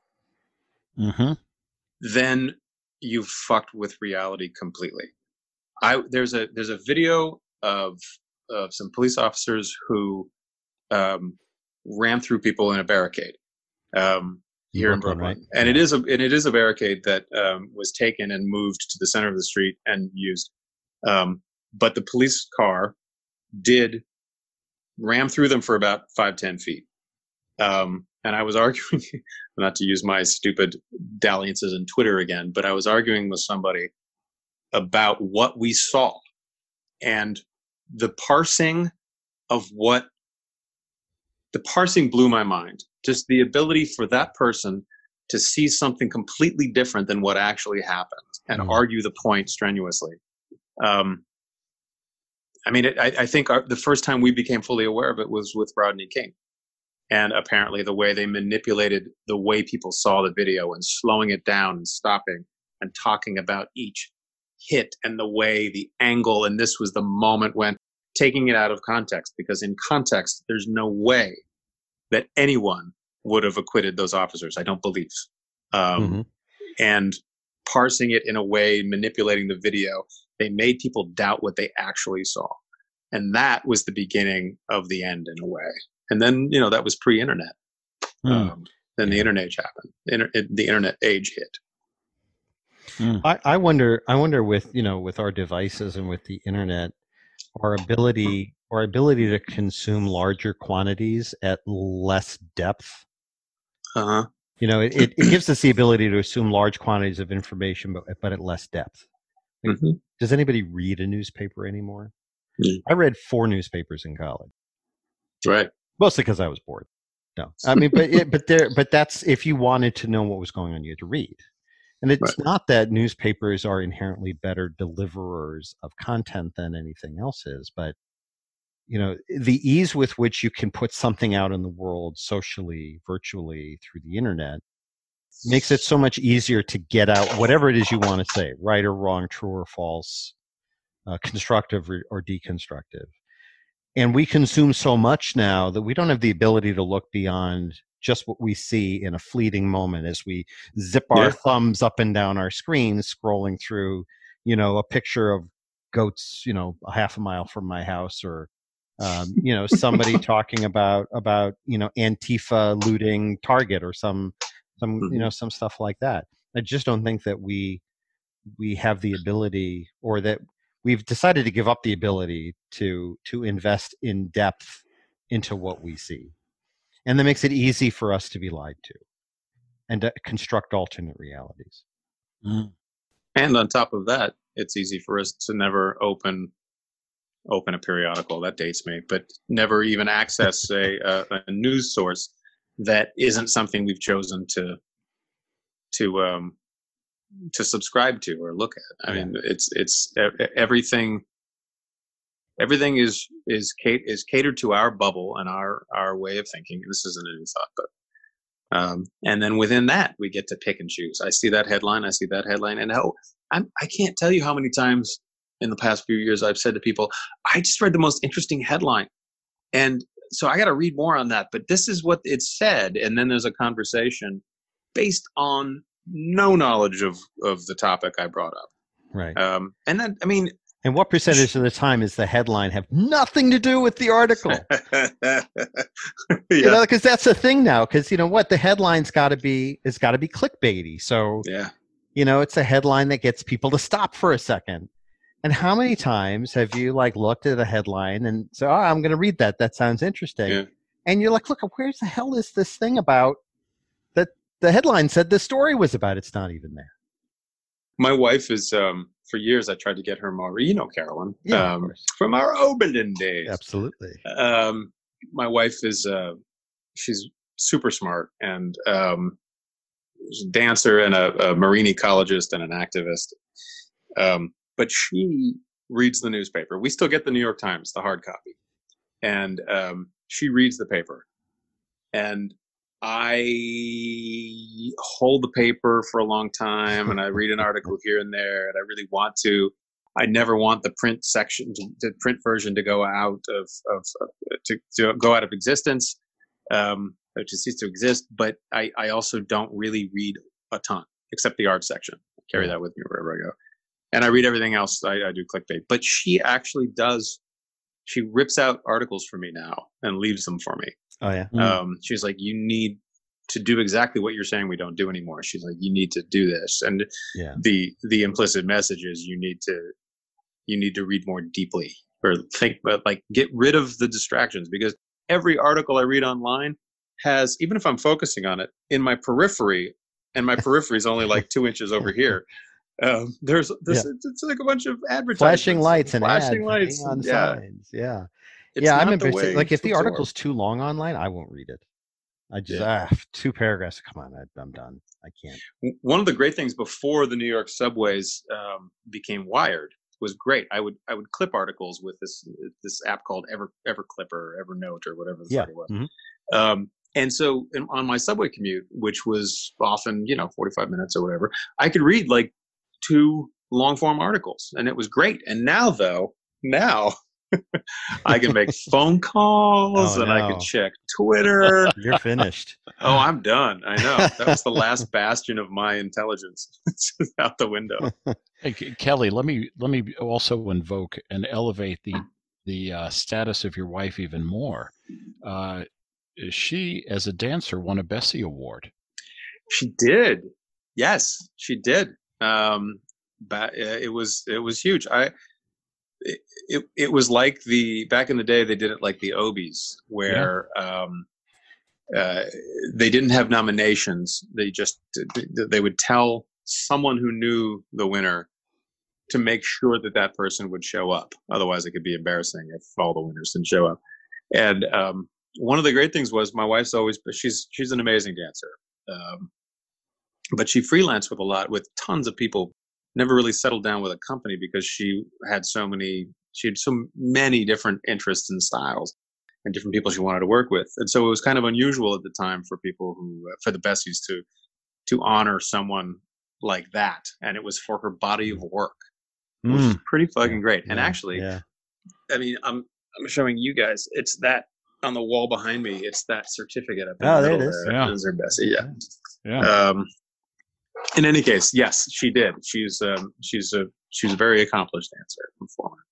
D: hmm
B: then you've fucked with reality completely i there's a there's a video of of some police officers who um ran through people in a barricade um here in
A: Brooklyn,
B: Brooklyn,
A: right?
B: and it is a and it is a barricade that um, was taken and moved to the center of the street and used. Um, but the police car did ram through them for about five ten feet. Um, and I was arguing, not to use my stupid dalliances in Twitter again, but I was arguing with somebody about what we saw and the parsing of what the parsing blew my mind. Just the ability for that person to see something completely different than what actually happened and
A: Mm.
B: argue the point strenuously. Um, I mean, it, I, I think our, the first time we became fully aware of it was with Rodney King. And apparently, the way they manipulated the way people saw the video and slowing it down and stopping and talking about each hit and the way the angle, and this was the moment when taking it out of context, because in context, there's no way that anyone would have acquitted those officers. I don't believe. Um,
A: Mhm.
B: And parsing it in a way, manipulating the video, they made people doubt what they actually saw. And that was the beginning of the end in a way. And then, you know, that was pre internet.
D: Mm.
B: Um, then the internet age happened. Inter- it- the internet age hit.
A: I, I wonder I wonder with you know with our devices and with the internet our ability our ability to consume larger quantities at less depth
B: Uh huh.
A: you know it, it, it gives us the ability to assume large quantities of information but, but at less depth
B: hmm
A: does anybody read a newspaper anymore
B: Mm.
A: i read four newspapers in college
B: Right.
A: Mostly because i was bored. No. I mean but it, but there but that's if you wanted to know what was going on you had to read. And it's
B: Right.
A: not that newspapers are inherently better deliverers of content than anything else is but you know the ease with which you can put something out in the world socially virtually through the internet makes it so much easier to get out whatever it is you want to say right or wrong true or false uh, constructive or, or deconstructive and we consume so much now that we don't have the ability to look beyond just what we see in a fleeting moment as we zip our
B: Yeah.
A: thumbs up and down our screens scrolling through you know a picture of goats you know a half a mile from my house or um, you know somebody talking about about you know antifa looting target or some some you
B: Mhm.
A: know some stuff like that i just don't think that we we have the ability or that we've decided to give up the ability to to invest in depth into what we see and that makes it easy for us to be lied to and to construct alternate realities
D: Mm.
B: And on top of that, it's easy for us to never open open a periodical that dates me, but never even access a, a, a news source that isn't something we've chosen to to um, to subscribe to or look at. I
A: Yeah.
B: mean, it's it's everything. Everything is is is catered to our bubble and our our way of thinking. This isn't a new thought, but Um, and then within that, we get to pick and choose. I see that headline, I see that headline, and oh, I'm, I can't tell you how many times in the past few years I've said to people, I just read the most interesting headline. And so I got to read more on that. But this is what it said. And then there's a conversation based on no knowledge of, of the topic I brought up.
A: Right.
B: Um, and then, I mean,
A: and what percentage of the time is the headline have nothing to do with the article?
B: yeah.
A: You know, because that's the thing now. Because you know what, the headline's got to be it's got to be clickbaity. So
B: yeah.
A: you know, it's a headline that gets people to stop for a second. And how many times have you like looked at a headline and said, "Oh, I'm going to read that. That sounds interesting,"
B: Yeah.
A: and you're like, "Look, where's the hell is this thing about that the headline said the story was about? It's not even there."
B: My wife is, um, for years, I tried to get her more, you know, Carolyn,
A: Yeah,
B: um, from our Oberlin days.
A: Absolutely.
B: um, my wife is uh, she's super smart and um, a dancer and a, a marine ecologist and an activist. Um, but she reads the newspaper. We still get the New York Times, the hard copy, and um, she reads the paper. And I hold the paper for a long time, and I read an article here and there, and I really want to. I never want the print section, the print version, to go out of, of, of to, to go out of existence, um, or to cease to exist. But I, I also don't really read a ton, except the art section. I carry that with me wherever I go, and I read everything else. I, I do clickbait, but she actually does. She rips out articles for me now and leaves them for me.
A: Oh yeah.
C: Mm.
B: Um, she's like, you need to do exactly what you're saying we don't do anymore. She's like, you need to do this, and
A: Yeah.
B: the the implicit message is you need to you need to read more deeply or think but like get rid of the distractions because every article i read online has even if i'm focusing on it in my periphery and my periphery is only like two inches over here um, there's there's it's like a bunch of advertisements
A: Flashing lights and
B: flashing
A: ads,
B: lights
A: on
B: yeah
A: signs. Yeah.
B: It's
A: yeah, I'm
B: way
A: Like if the
B: absorb.
A: article's too long online, I won't read it. I just
B: Yeah.
A: ah, two paragraphs. Come on, I, I'm done. I can't.
B: one of the great things before the New York subways um, became wired was great. I would I would clip articles with this this app called Ever Everclip or Evernote or whatever the
A: Yeah.
B: was.
A: Mhm.
B: Um, and so in, on my subway commute, which was often you know 45 minutes or whatever, I could read like two long form articles, and it was great. And now though, now I can make phone calls
A: Oh,
B: and I can check Twitter.
A: You're finished.
B: Oh, I'm done. I know. That was the last bastion of my intelligence. it's just out the window.
D: Hey, Kelly, let me let me also invoke and elevate the the uh, status of your wife even more. Uh, she, as a dancer, won a Bessie Award.
B: She did. Yes, she did. Um, ba- uh, it was it was huge. I it, it it was like the back in the day they did it like the Obies where um, uh, they didn't have nominations. They just they would tell someone who knew the winner to make sure that that person would show up. Otherwise, it could be embarrassing if all the winners didn't show up. And um, one of the great things was my wife's always she's she's an amazing dancer. Um, but she freelanced with a lot with tons of people never really settled down with a company because she had so many she had so many different interests and styles and different people she wanted to work with and so it was kind of unusual at the time for people who uh, for the bessies to to honor someone like that and it was for her body of work which is
A: Mm,
B: pretty fucking great and actually
A: yeah.
B: i mean i'm i'm showing you guys it's that on the wall behind me it's that certificate up in
A: Oh,
B: the
A: there it
B: is
A: is.
B: there.
D: Yeah.
B: Those are bessie yeah
D: Yeah.
B: um, in any case, yes, she did. She's um, she's a she's a very accomplished dancer and performer.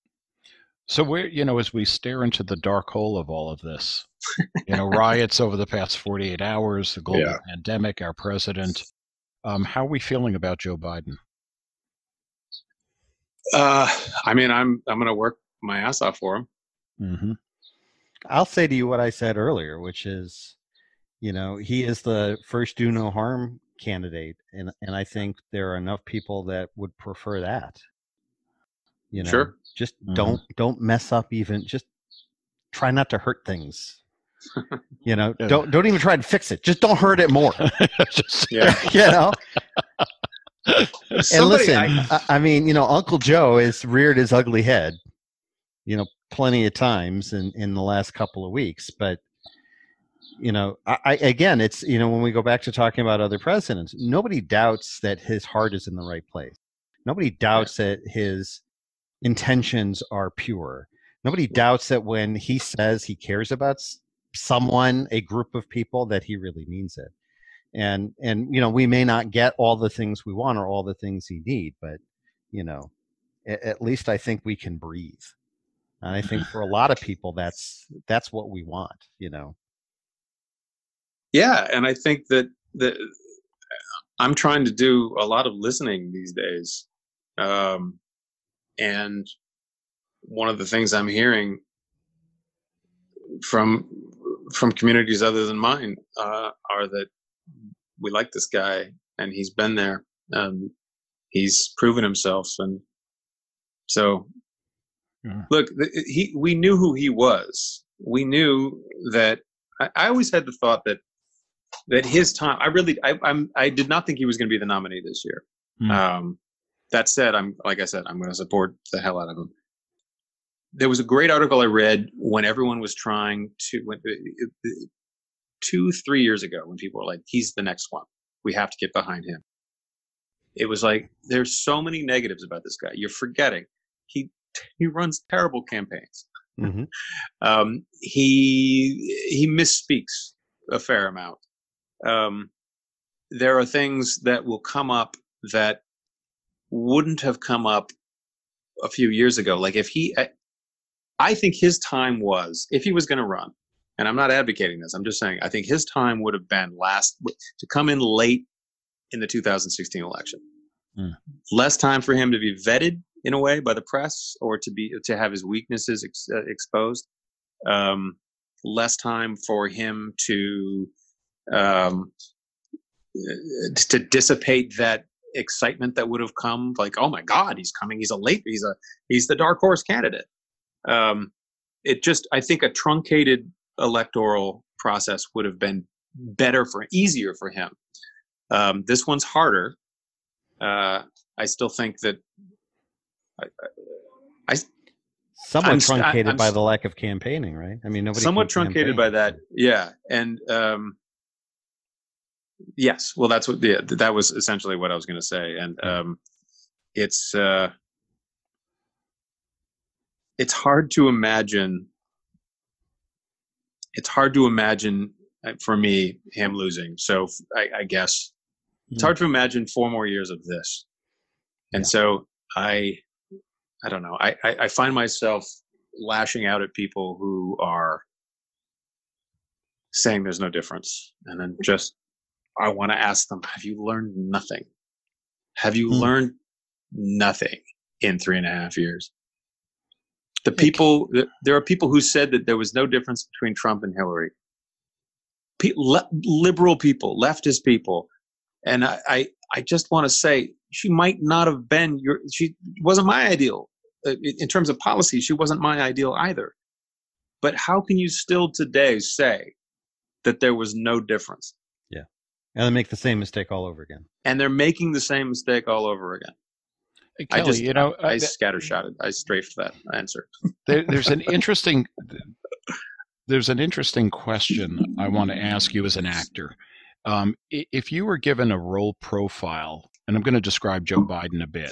D: So we're, you know, as we stare into the dark hole of all of this, you know, riots over the past 48 hours, the global
B: Yeah.
D: pandemic, our president, um, how are we feeling about Joe Biden?
B: Uh, I mean, I'm I'm gonna work my ass off for him.
D: Mm-hmm.
A: I'll say to you what I said earlier, which is, you know, he is the first do no harm candidate, and and I think there are enough people that would prefer that. You know,
B: Sure.
A: just
D: Mhm.
A: don't don't mess up. Even just try not to hurt things. you know,
D: Yeah.
A: don't don't even try to fix it. Just don't hurt it more.
D: Just-
B: Yeah.
A: you know. and listen,
B: I-
A: I, I mean, you know, Uncle Joe has reared his ugly head, you know, plenty of times in in the last couple of weeks. But you know, I, I again, it's you know, when we go back to talking about other presidents, nobody doubts that his heart is in the right place. Nobody doubts that his intentions are pure. Nobody doubts that when he says he cares about someone, a group of people, that he really means it. And and you know, we may not get all the things we want or all the things he need, but you know, at, at least I think we can breathe. And I think for a lot of people, that's that's what we want. You know.
B: Yeah, and I think that that I'm trying to do a lot of listening these days, um, and one of the things I'm hearing from from communities other than mine uh, are that we like this guy and he's been there. Um, he's proven himself, and so yeah. look, he we knew who he was. We knew that. I, I always had the thought that that his time. I really, I, I'm, I did not think he was going to be the nominee this year. Mm. Um, that said, I'm like I said, I'm going to support the hell out of him there was a great article I read when everyone was trying to when, uh, two three years ago when people were like, "He's the next one. We have to get behind him." It was like there's so many negatives about this guy. You're forgetting he he runs terrible campaigns. Mm-hmm. um, he he misspeaks a fair amount. Um, there are things that will come up that wouldn't have come up a few years ago. Like if he, I think his time was, if he was going to run, and I'm not advocating this, I'm just saying, I think his time would have been last to come in late in the 2016 election. Mm. Less time for him to be vetted in a way by the press or to be to have his weaknesses ex, uh, exposed. Um, less time for him to um, to dissipate that excitement that would have come like oh my god he's coming he's a late he's a he's the dark horse candidate um, it just I think a truncated electoral process would have been better for easier for him. Um, this one's harder. Uh, I still think that I, I
A: somewhat I'm, truncated I'm, by the lack of campaigning, right? I mean, nobody
B: somewhat truncated campaign. by that, yeah. And um, yes, well, that's what yeah, that was essentially what I was going to say, and um, it's uh, it's hard to imagine it's hard to imagine uh, for me him losing. So i, I guess it's hard to imagine four more years of this. And yeah. so i i don't know. I, I i find myself lashing out at people who are saying there's no difference and then just i want to ask them have you learned nothing have you hmm. learned nothing in three and a half years the people, there are people who said that there was no difference between Trump and Hillary. Pe- le- liberal people, leftist people, and I, I, I just want to say she might not have been your. She wasn't my ideal uh, in terms of policy. She wasn't my ideal either. But how can you still today say that there was no difference?
A: Yeah, and they make the same mistake all over again.
B: And they're making the same mistake all over again.
D: Kelly, I just, you know,
B: I, I scattershotted. I strafed that answer.
D: there, there's an interesting, there's an interesting question I want to ask you as an actor. Um, if you were given a role profile, and I'm going to describe Joe Biden a bit,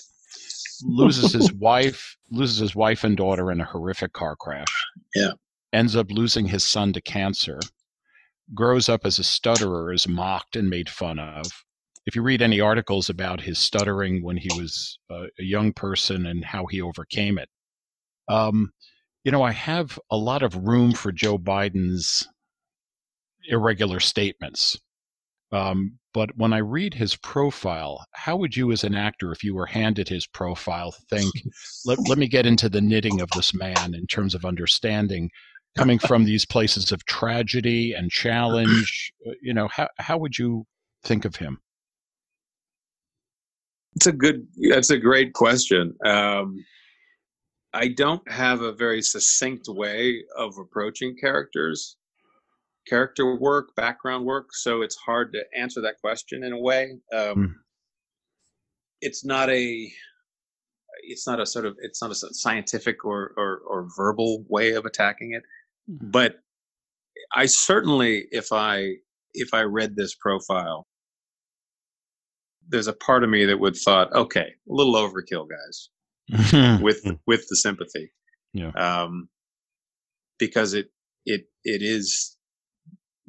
D: loses his wife, loses his wife and daughter in a horrific car crash.
B: Yeah.
D: Ends up losing his son to cancer. Grows up as a stutterer, is mocked and made fun of if you read any articles about his stuttering when he was uh, a young person and how he overcame it, um, you know, I have a lot of room for Joe Biden's irregular statements. Um, but when I read his profile, how would you, as an actor, if you were handed his profile, think, let, let me get into the knitting of this man in terms of understanding, coming from these places of tragedy and challenge? Uh, you know, how, how would you think of him?
B: It's a good. That's a great question. Um, I don't have a very succinct way of approaching characters, character work, background work. So it's hard to answer that question in a way. Um, mm. It's not a. It's not a sort of. It's not a scientific or or, or verbal way of attacking it, mm. but I certainly, if I if I read this profile, there's a part of me that would thought, okay, a little overkill, guys, with
A: Mm.
B: with the sympathy.
D: Yeah.
B: Um, because it it it is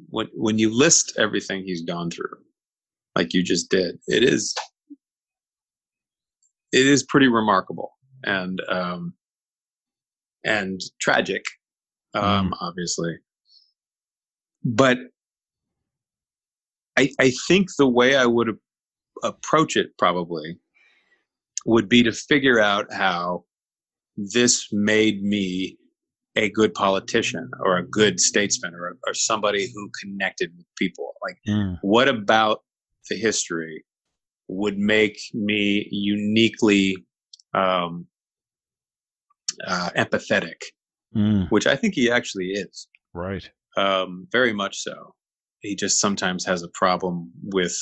B: when when you list everything he's gone through, like you just did, it is it is pretty remarkable and um and tragic, um, obviously. But I I think the way I would approach it probably would be to figure out how this made me a good politician or a good statesman or, or somebody who connected with people. Like,
D: Mm.
B: what about the history would make me uniquely um, uh, empathetic,
D: Mm.
B: which I think he actually is,
D: Right.
B: um, very much so. He just sometimes has a problem with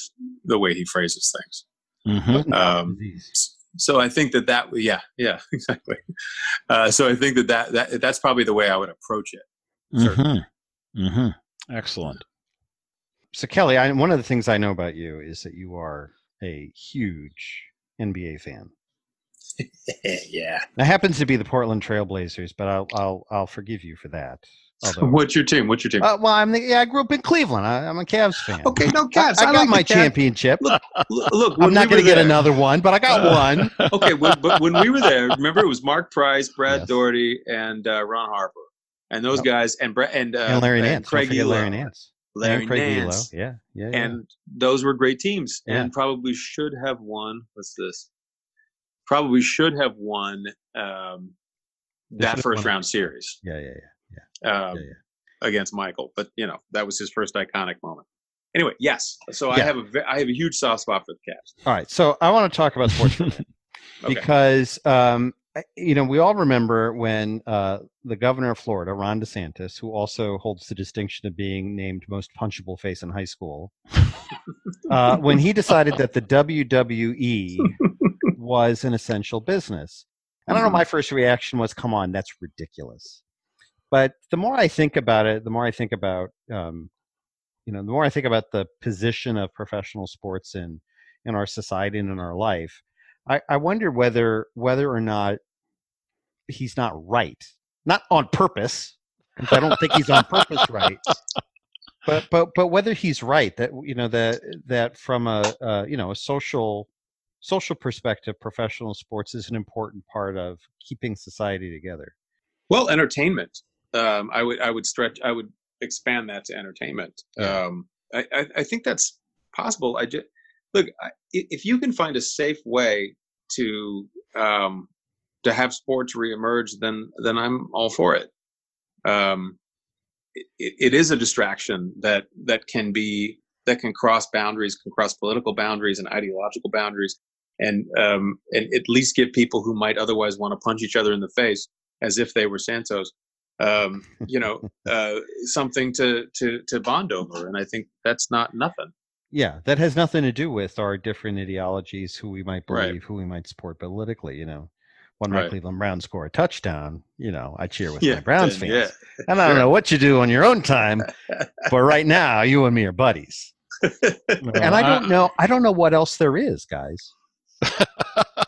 B: the way he phrases things.
D: hmm
B: Um, so I think that that yeah yeah exactly. Uh, so I think that, that that that's probably the way I would approach it.
D: hmm hmm Excellent.
A: So Kelly, I, one of the things I know about you is that you are a huge NBA fan.
B: yeah.
A: That happens to be the Portland Trailblazers, but I'll I'll I'll forgive you for that. Although,
B: What's your team? What's your team?
A: uh, well, I'm the, yeah, I grew up in Cleveland. I, I'm a Cavs fan.
B: okay, no
A: I,
B: Cavs.
A: I got
B: like
A: my championship.
B: Look, look
A: I'm not
B: we
A: going to get another one, but I got one.
B: okay, when, but when we were there, remember it was Mark Price, Brad
A: Yes.
B: Daugherty, and uh, Ron Harper, and those
A: Yep.
B: guys, and Brett and, uh,
A: and Larry
B: and
A: Nance.
B: Craig Ehlo,
A: Larry Nance.
B: Larry Nance,
A: Ehlo. Yeah, yeah, yeah.
B: and those were great teams,
A: Yeah.
B: and probably should have won. What's this? Probably should have won um, that first round series
A: yeah, yeah, yeah.
B: um,
A: Yeah, yeah.
B: against Michael. But you know that was his first iconic moment. Anyway, yes. So I
A: Yeah.
B: have a I have a huge soft spot for the Cavs.
A: All right, so I want to talk about sports for a minute.
B: Okay.
A: because um, you know we all remember when uh, the governor of Florida, Ron DeSantis, who also holds the distinction of being named most punchable face in high school, uh, when he decided that the WWE was an essential business. And I don't know. My first reaction was, "Come on, that's ridiculous." But the more I think about it, the more I think about, um, you know, the more I think about the position of professional sports in in our society and in our life. I, I wonder whether whether or not he's not right, not on purpose. I don't think he's on purpose right, but but but whether he's right that you know that that from a uh, you know a social social perspective, professional sports is an important part of keeping society together.
B: Well, entertainment. Um, I would I would stretch I would expand that to entertainment. Um, I, I I think that's possible. I just look I, if you can find a safe way to um, to have sports reemerge, then then I'm all for it. Um, it, it is a distraction that that can be that can cross boundaries, can cross political boundaries and ideological boundaries, and um, and at least give people who might otherwise want to punch each other in the face as if they were Santos, um, you know, uh, something to to to bond over, and I think that's not nothing.
A: Yeah, that has nothing to do with our different ideologies, who we might
B: Right.
A: believe, who we might support politically. You know, when my
B: Right.
A: Cleveland Browns score a touchdown, you know, I cheer with
B: Yeah,
A: my Browns
B: then,
A: fans.
B: yeah.
A: And I don't know what you do on your own time, but right now, you and me are buddies. and I don't know. I don't know what else there is, guys.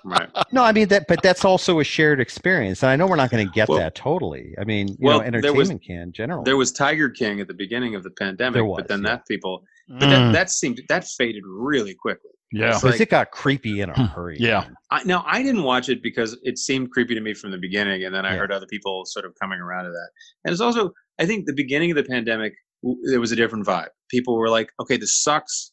B: Right.
A: No, I mean that, but that's also a shared experience, and I know we're not going to get
B: Well-
A: that totally. I mean, you
B: Well,
A: know,
B: there was-
A: entertainment can generally.
B: There was Tiger King at the beginning of the pandemic,
A: There was,
B: but then
A: yeah.
B: that people, but
D: Mm,
B: that, that seemed that faded really quickly.
D: yeah.
A: because
B: like-
A: it got creepy in a
D: Hmm,
A: hurry.
D: yeah.
B: I, now I didn't watch it because it seemed creepy to me from the beginning, and then I
A: Yeah.
B: heard other people sort of coming around to that. And it's also, I think, the beginning of the pandemic, there was a different vibe. People were like, "Okay, this sucks,"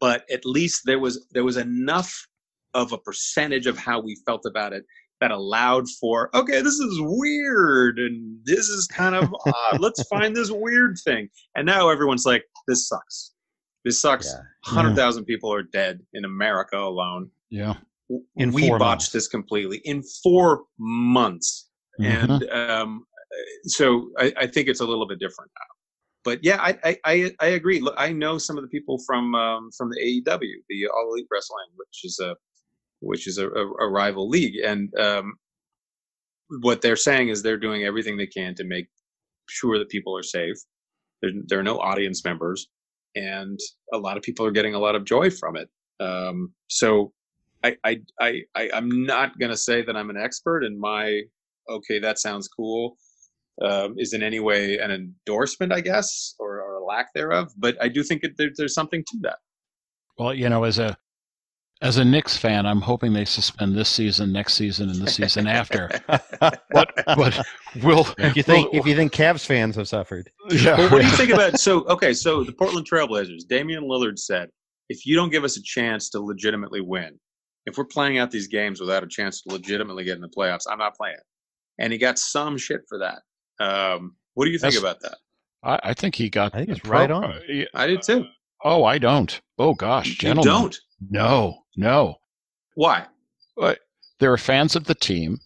B: but at least there was there was enough of a percentage of how we felt about it that allowed for, "Okay, this is weird, and this is kind of odd. Let's find this weird thing." And now everyone's like, "This sucks. This sucks."
A: Yeah.
B: Hundred thousand people are dead in America alone
D: Yeah.
A: In
B: we botched
A: months.
B: this completely in four months
A: Mm-hmm.
D: Mhm.
B: and um, so I, I think it's a little bit different now but yeah I, I i i agree look i know some of the people from um from the aew the all elite wrestling which is a which is a, a, rival league and um what they're saying is they're doing everything they can to make sure that people are safe There, there are no audience members, and a lot of people are getting a lot of joy from it. Um, so I, I, I, I, I'm not going to say that I'm an expert in my, okay, that sounds cool, um, is in any way an endorsement, I guess, or, or a lack thereof. But I do think it, there, there's something to that.
D: Well, you know, as a as a Knicks fan, I'm hoping they suspend this season, next season, and the season after. but but will
A: if you think
D: will-
A: if you think Cavs fans have suffered,
D: yeah,
B: Well, what do you think about so okay, so the Portland Trailblazers, Damian Lillard said, if you don't give us a chance to legitimately win, if we're playing out these games without a chance to legitimately get in the playoffs, I'm not playing. And he got some shit for that. Um, what do you think
D: That's-
B: about that?
D: I, I think he got.
A: I think it's
D: pro-
A: right on.
D: uh, yeah.
B: I did too.
D: Oh, I don't. Oh gosh,
B: You
D: gentlemen,
B: don't.
D: No, no.
B: Why?
D: But there are fans of the team.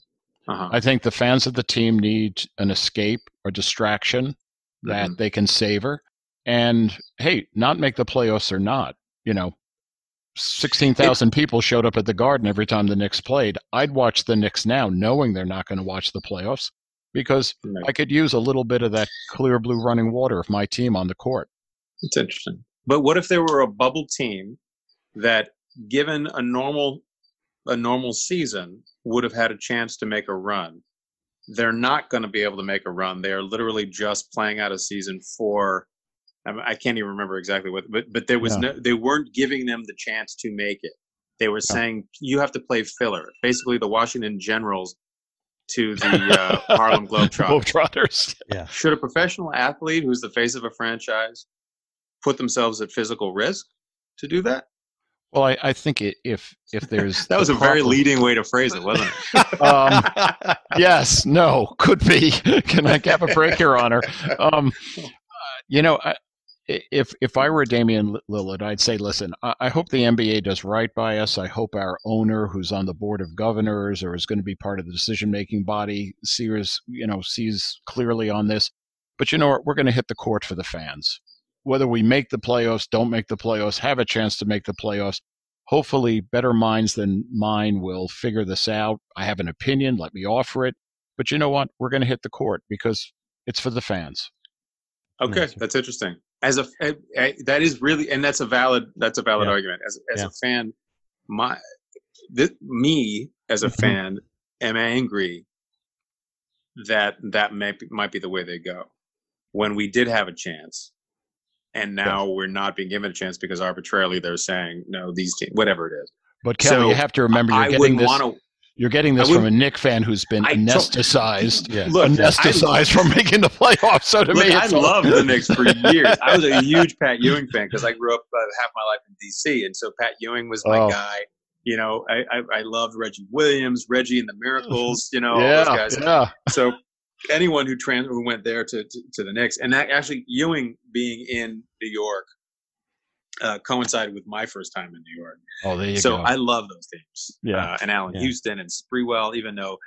B: Uh-huh.
D: I think the fans of the team need an escape or distraction that they can savor. And hey, not make the playoffs or not, you know, 16,000 people showed up at the Garden every time the Knicks played. I'd watch the Knicks now knowing they're not going to watch the playoffs because
B: Right.
D: I could use a little bit of that clear blue running water of my team on the court.
B: It's interesting. But what if there were a bubble team that, given a normal a normal season, would have had a chance to make a run? They're not going to be able to make a run. They are literally just playing out a season for. I, can't even remember exactly what, but but there was
D: Yeah.
B: no. They weren't giving them the chance to make it. They were saying you have to play filler. Basically, the Washington Generals to the uh, Harlem Globetrotters.
D: Globetrotters.
B: Should a professional athlete who's the face of a franchise put themselves at physical risk to do that?
D: Well, I, I think it, if if there's
B: That was
D: the
B: a very leading way to phrase it, wasn't it?
D: Um, yes, no, could be. Can I have a break, Your Honor? Um, you know, I, if if I were Damian Lillard, I'd say, listen, I, I hope the NBA does right by us. I hope our owner, who's on the board of governors or is going to be part of the decision making body, sees you know sees clearly on this. But you know what? We're going to hit the court for the fans. Whether we make the playoffs, don't make the playoffs, have a chance to make the playoffs hopefully better minds than mine will figure this out. I have an opinion, let me offer it. But you know what? We're going to hit the court because it's for the fans.
B: Okay,
A: Yes,
B: that's interesting. As a eh, eh, that is really, and that's a valid that's a valid
A: Yeah.
B: argument. As as
A: Yeah.
B: a fan, my th- me as a
A: Mhm.
B: fan am angry that that might might be the way they go. When we did have a chance, and now we're not being given a chance because arbitrarily they're saying no, these teams, whatever it is.
D: But Kelly,
B: So,
D: you have to remember you're
B: I
D: getting this.
B: want to.
D: You're getting this from a Nick fan who's been
B: I
D: anesthetized,
A: yeah.
B: Look,
D: anesthetized from making the playoffs. So to
B: Look,
D: me,
B: I loved the Knicks for years. I was a huge Pat Ewing fan because I grew up uh, half my life in D.C. and so Pat Ewing was my
D: Oh.
B: guy. You know, I, I I loved Reggie Williams, Reggie and the Miracles. You know, all
D: yeah,
B: those guys.
D: yeah.
B: So anyone who trans who went there to, to to the Knicks, and that actually Ewing being in New York uh, coincided with my first time in New York.
D: Oh, there you
B: so
D: go.
B: I love those teams.
D: Yeah.
B: uh, and Allan
A: Yeah.
B: Houston and Sprewell, even though.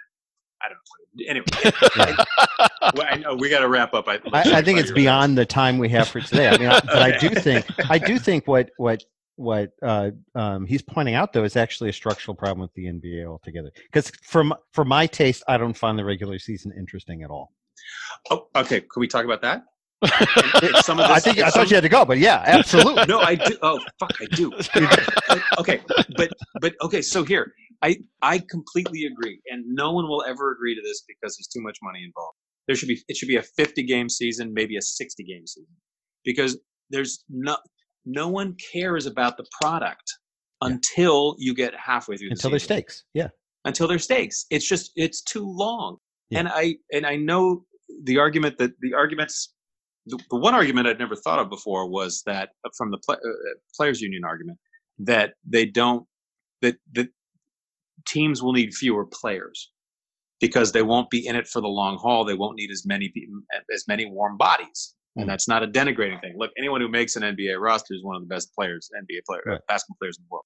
B: I don't know. Anyway, well, I know we got to wrap up. I,
A: I, I think it's beyond the time we have for today. I mean, I, but I do think I do think what what what uh, um, he's pointing out though is actually a structural problem with the NBA altogether. Because from for my taste, I don't find the regular season interesting at all.
B: Oh, okay. Could we talk about that? Of
A: I
B: this-
A: think I
B: some-
A: thought you had to go, but yeah, absolutely.
B: No, I do. Oh, fuck, I do. okay, but but okay. So here, I I completely agree, and no one will ever agree to this because there's too much money involved. There should be it should be a 50 game season, maybe a 60 game season, because there's no no one cares about the product
A: Yeah.
B: until you get halfway through the
A: Until there's stakes. Yeah.
B: until there's stakes. It's just it's too long.
A: Yeah.
B: And I and I know the argument that the arguments the, the one argument I'd never thought of before was that uh, from the pla uh, uh, players union argument that they don't that that teams will need fewer players because they won't be in it for the long haul. They won't need as many as many warm bodies. And hmm. that's not a denigrating thing. Look, anyone who makes an NBA roster is one of the best players, NBA player,
A: Right.
B: basketball players in the world.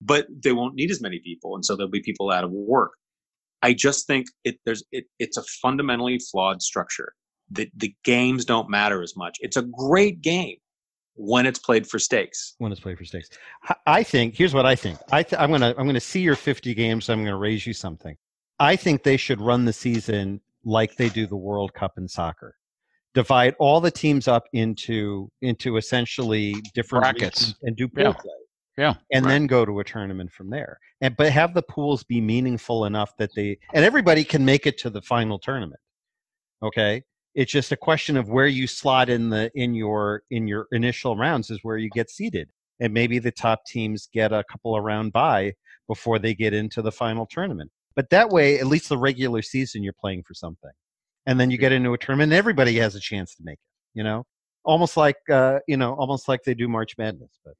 B: But they won't need as many people, and so there'll be people out of work. I just think it there's it, it's a fundamentally flawed structure. The the games don't matter as much. It's a great game when it's played for stakes.
A: when it's played for stakes. I- I think here's what I think. I th- I'm gonna I'm gonna see your 50 games. So I'm gonna raise you something. I think they should run the season like they do the World Cup in soccer. Divide all the teams up into into essentially different
D: Brackets.
A: and do pool
D: Yeah.
A: play.
D: Yeah.
A: And
B: Right.
A: then go to a tournament from there. And but have the pools be meaningful enough that they and everybody can make it to the final tournament. Okay? It's just a question of where you slot in the in your in your initial rounds is where you get seated. And maybe the top teams get a couple of round by before they get into the final tournament. But that way, at least the regular season, you're playing for something. And then you get into a tournament, and everybody has a chance to make it. You know, almost like uh, you know, almost like they do March Madness. But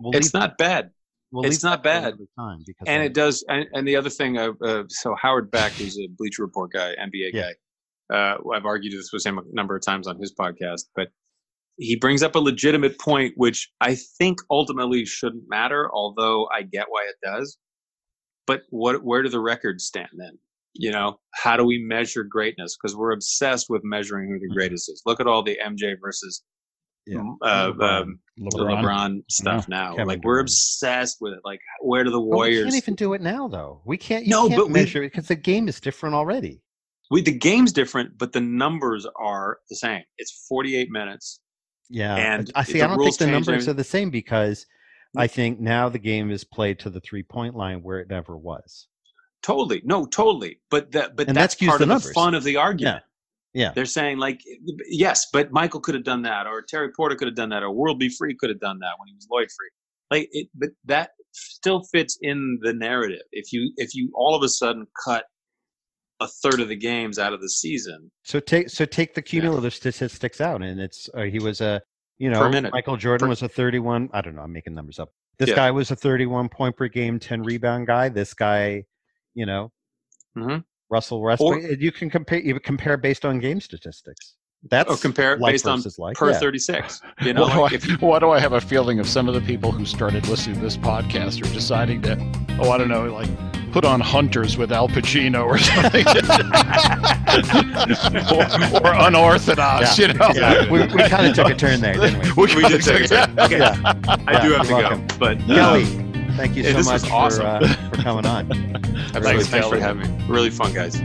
A: we'll
B: It's not bad.
A: we'll
B: it's not bad.
A: Time
B: and it does and, and the other thing uh, uh, so howard beck who's a bleacher report guy nba
A: Yeah.
B: guy uh, i've argued this with him a number of times on his podcast but he brings up a legitimate point which i think ultimately shouldn't matter although i get why it does but what where do the records stand then you know how do we measure greatness because we're obsessed with measuring who the
A: Mm-hmm.
B: greatest is look at all the mj versus
A: Yeah.
B: uh,
A: LeBron.
B: um,
D: LeBron.
B: LeBron stuff now.
A: Kevin
B: like we're
A: Durant.
B: obsessed with it. Like where do the
A: But we
B: Warriors?
A: can't even do it now, though. We can't. You
B: No,
A: can't
B: but we-
A: measure it because the game is different already.
B: we the game's different, but the numbers are the same. It's 48 minutes.
A: Yeah,
B: And
A: I see.
B: the
A: I don't
B: rules
A: think the numbers
B: every-
A: are the same because I think now the game is played to the three point line where it never was.
B: Totally, no, totally. But that, but
A: And
B: that's
A: that skews
B: part
A: the
B: of
A: numbers.
B: the fun of the argument.
A: Yeah. yeah.
B: They're saying like, yes, but Michael could have done that, or Terry Porter could have done that, or World B. Free could have done that when he was Lloyd Free. Like, it, but that still fits in the narrative. If you if you all of a sudden cut a third of the games out of the season,
A: So take so take the cumulative statistics out, and it's uh, he was a you know Michael Jordan
B: Per-
A: was a thirty one. I don't know. I'm making numbers up. This
B: Yeah.
A: guy was a thirty one point per game, ten rebound guy. This guy, you know,
B: Mhm.
A: Russell Westbrook.
B: Or-
A: you can compare. You compare based on game statistics. That's
B: or compare based on
A: like.
B: per
A: yeah.
B: 36. You know,
D: Why
B: like
D: do,
B: if you
D: I, why do I have a feeling of some of the people who started listening to this podcast are deciding to, oh, I don't know, like put on Hunters with Al Pacino or something, or, or unorthodox, you know?
A: Yeah, we, we kind of took a turn there, didn't we?
B: we did take a turn. Okay,
A: Yeah.
B: I do
A: Yeah,
B: have to
A: you're
B: go. But
A: Kelly, thank you
B: yeah,
A: so
B: this
A: much
B: was awesome.
A: for, uh, for coming on.
B: absolutely,
D: Thanks,
B: thanks for having me. Really fun, guys.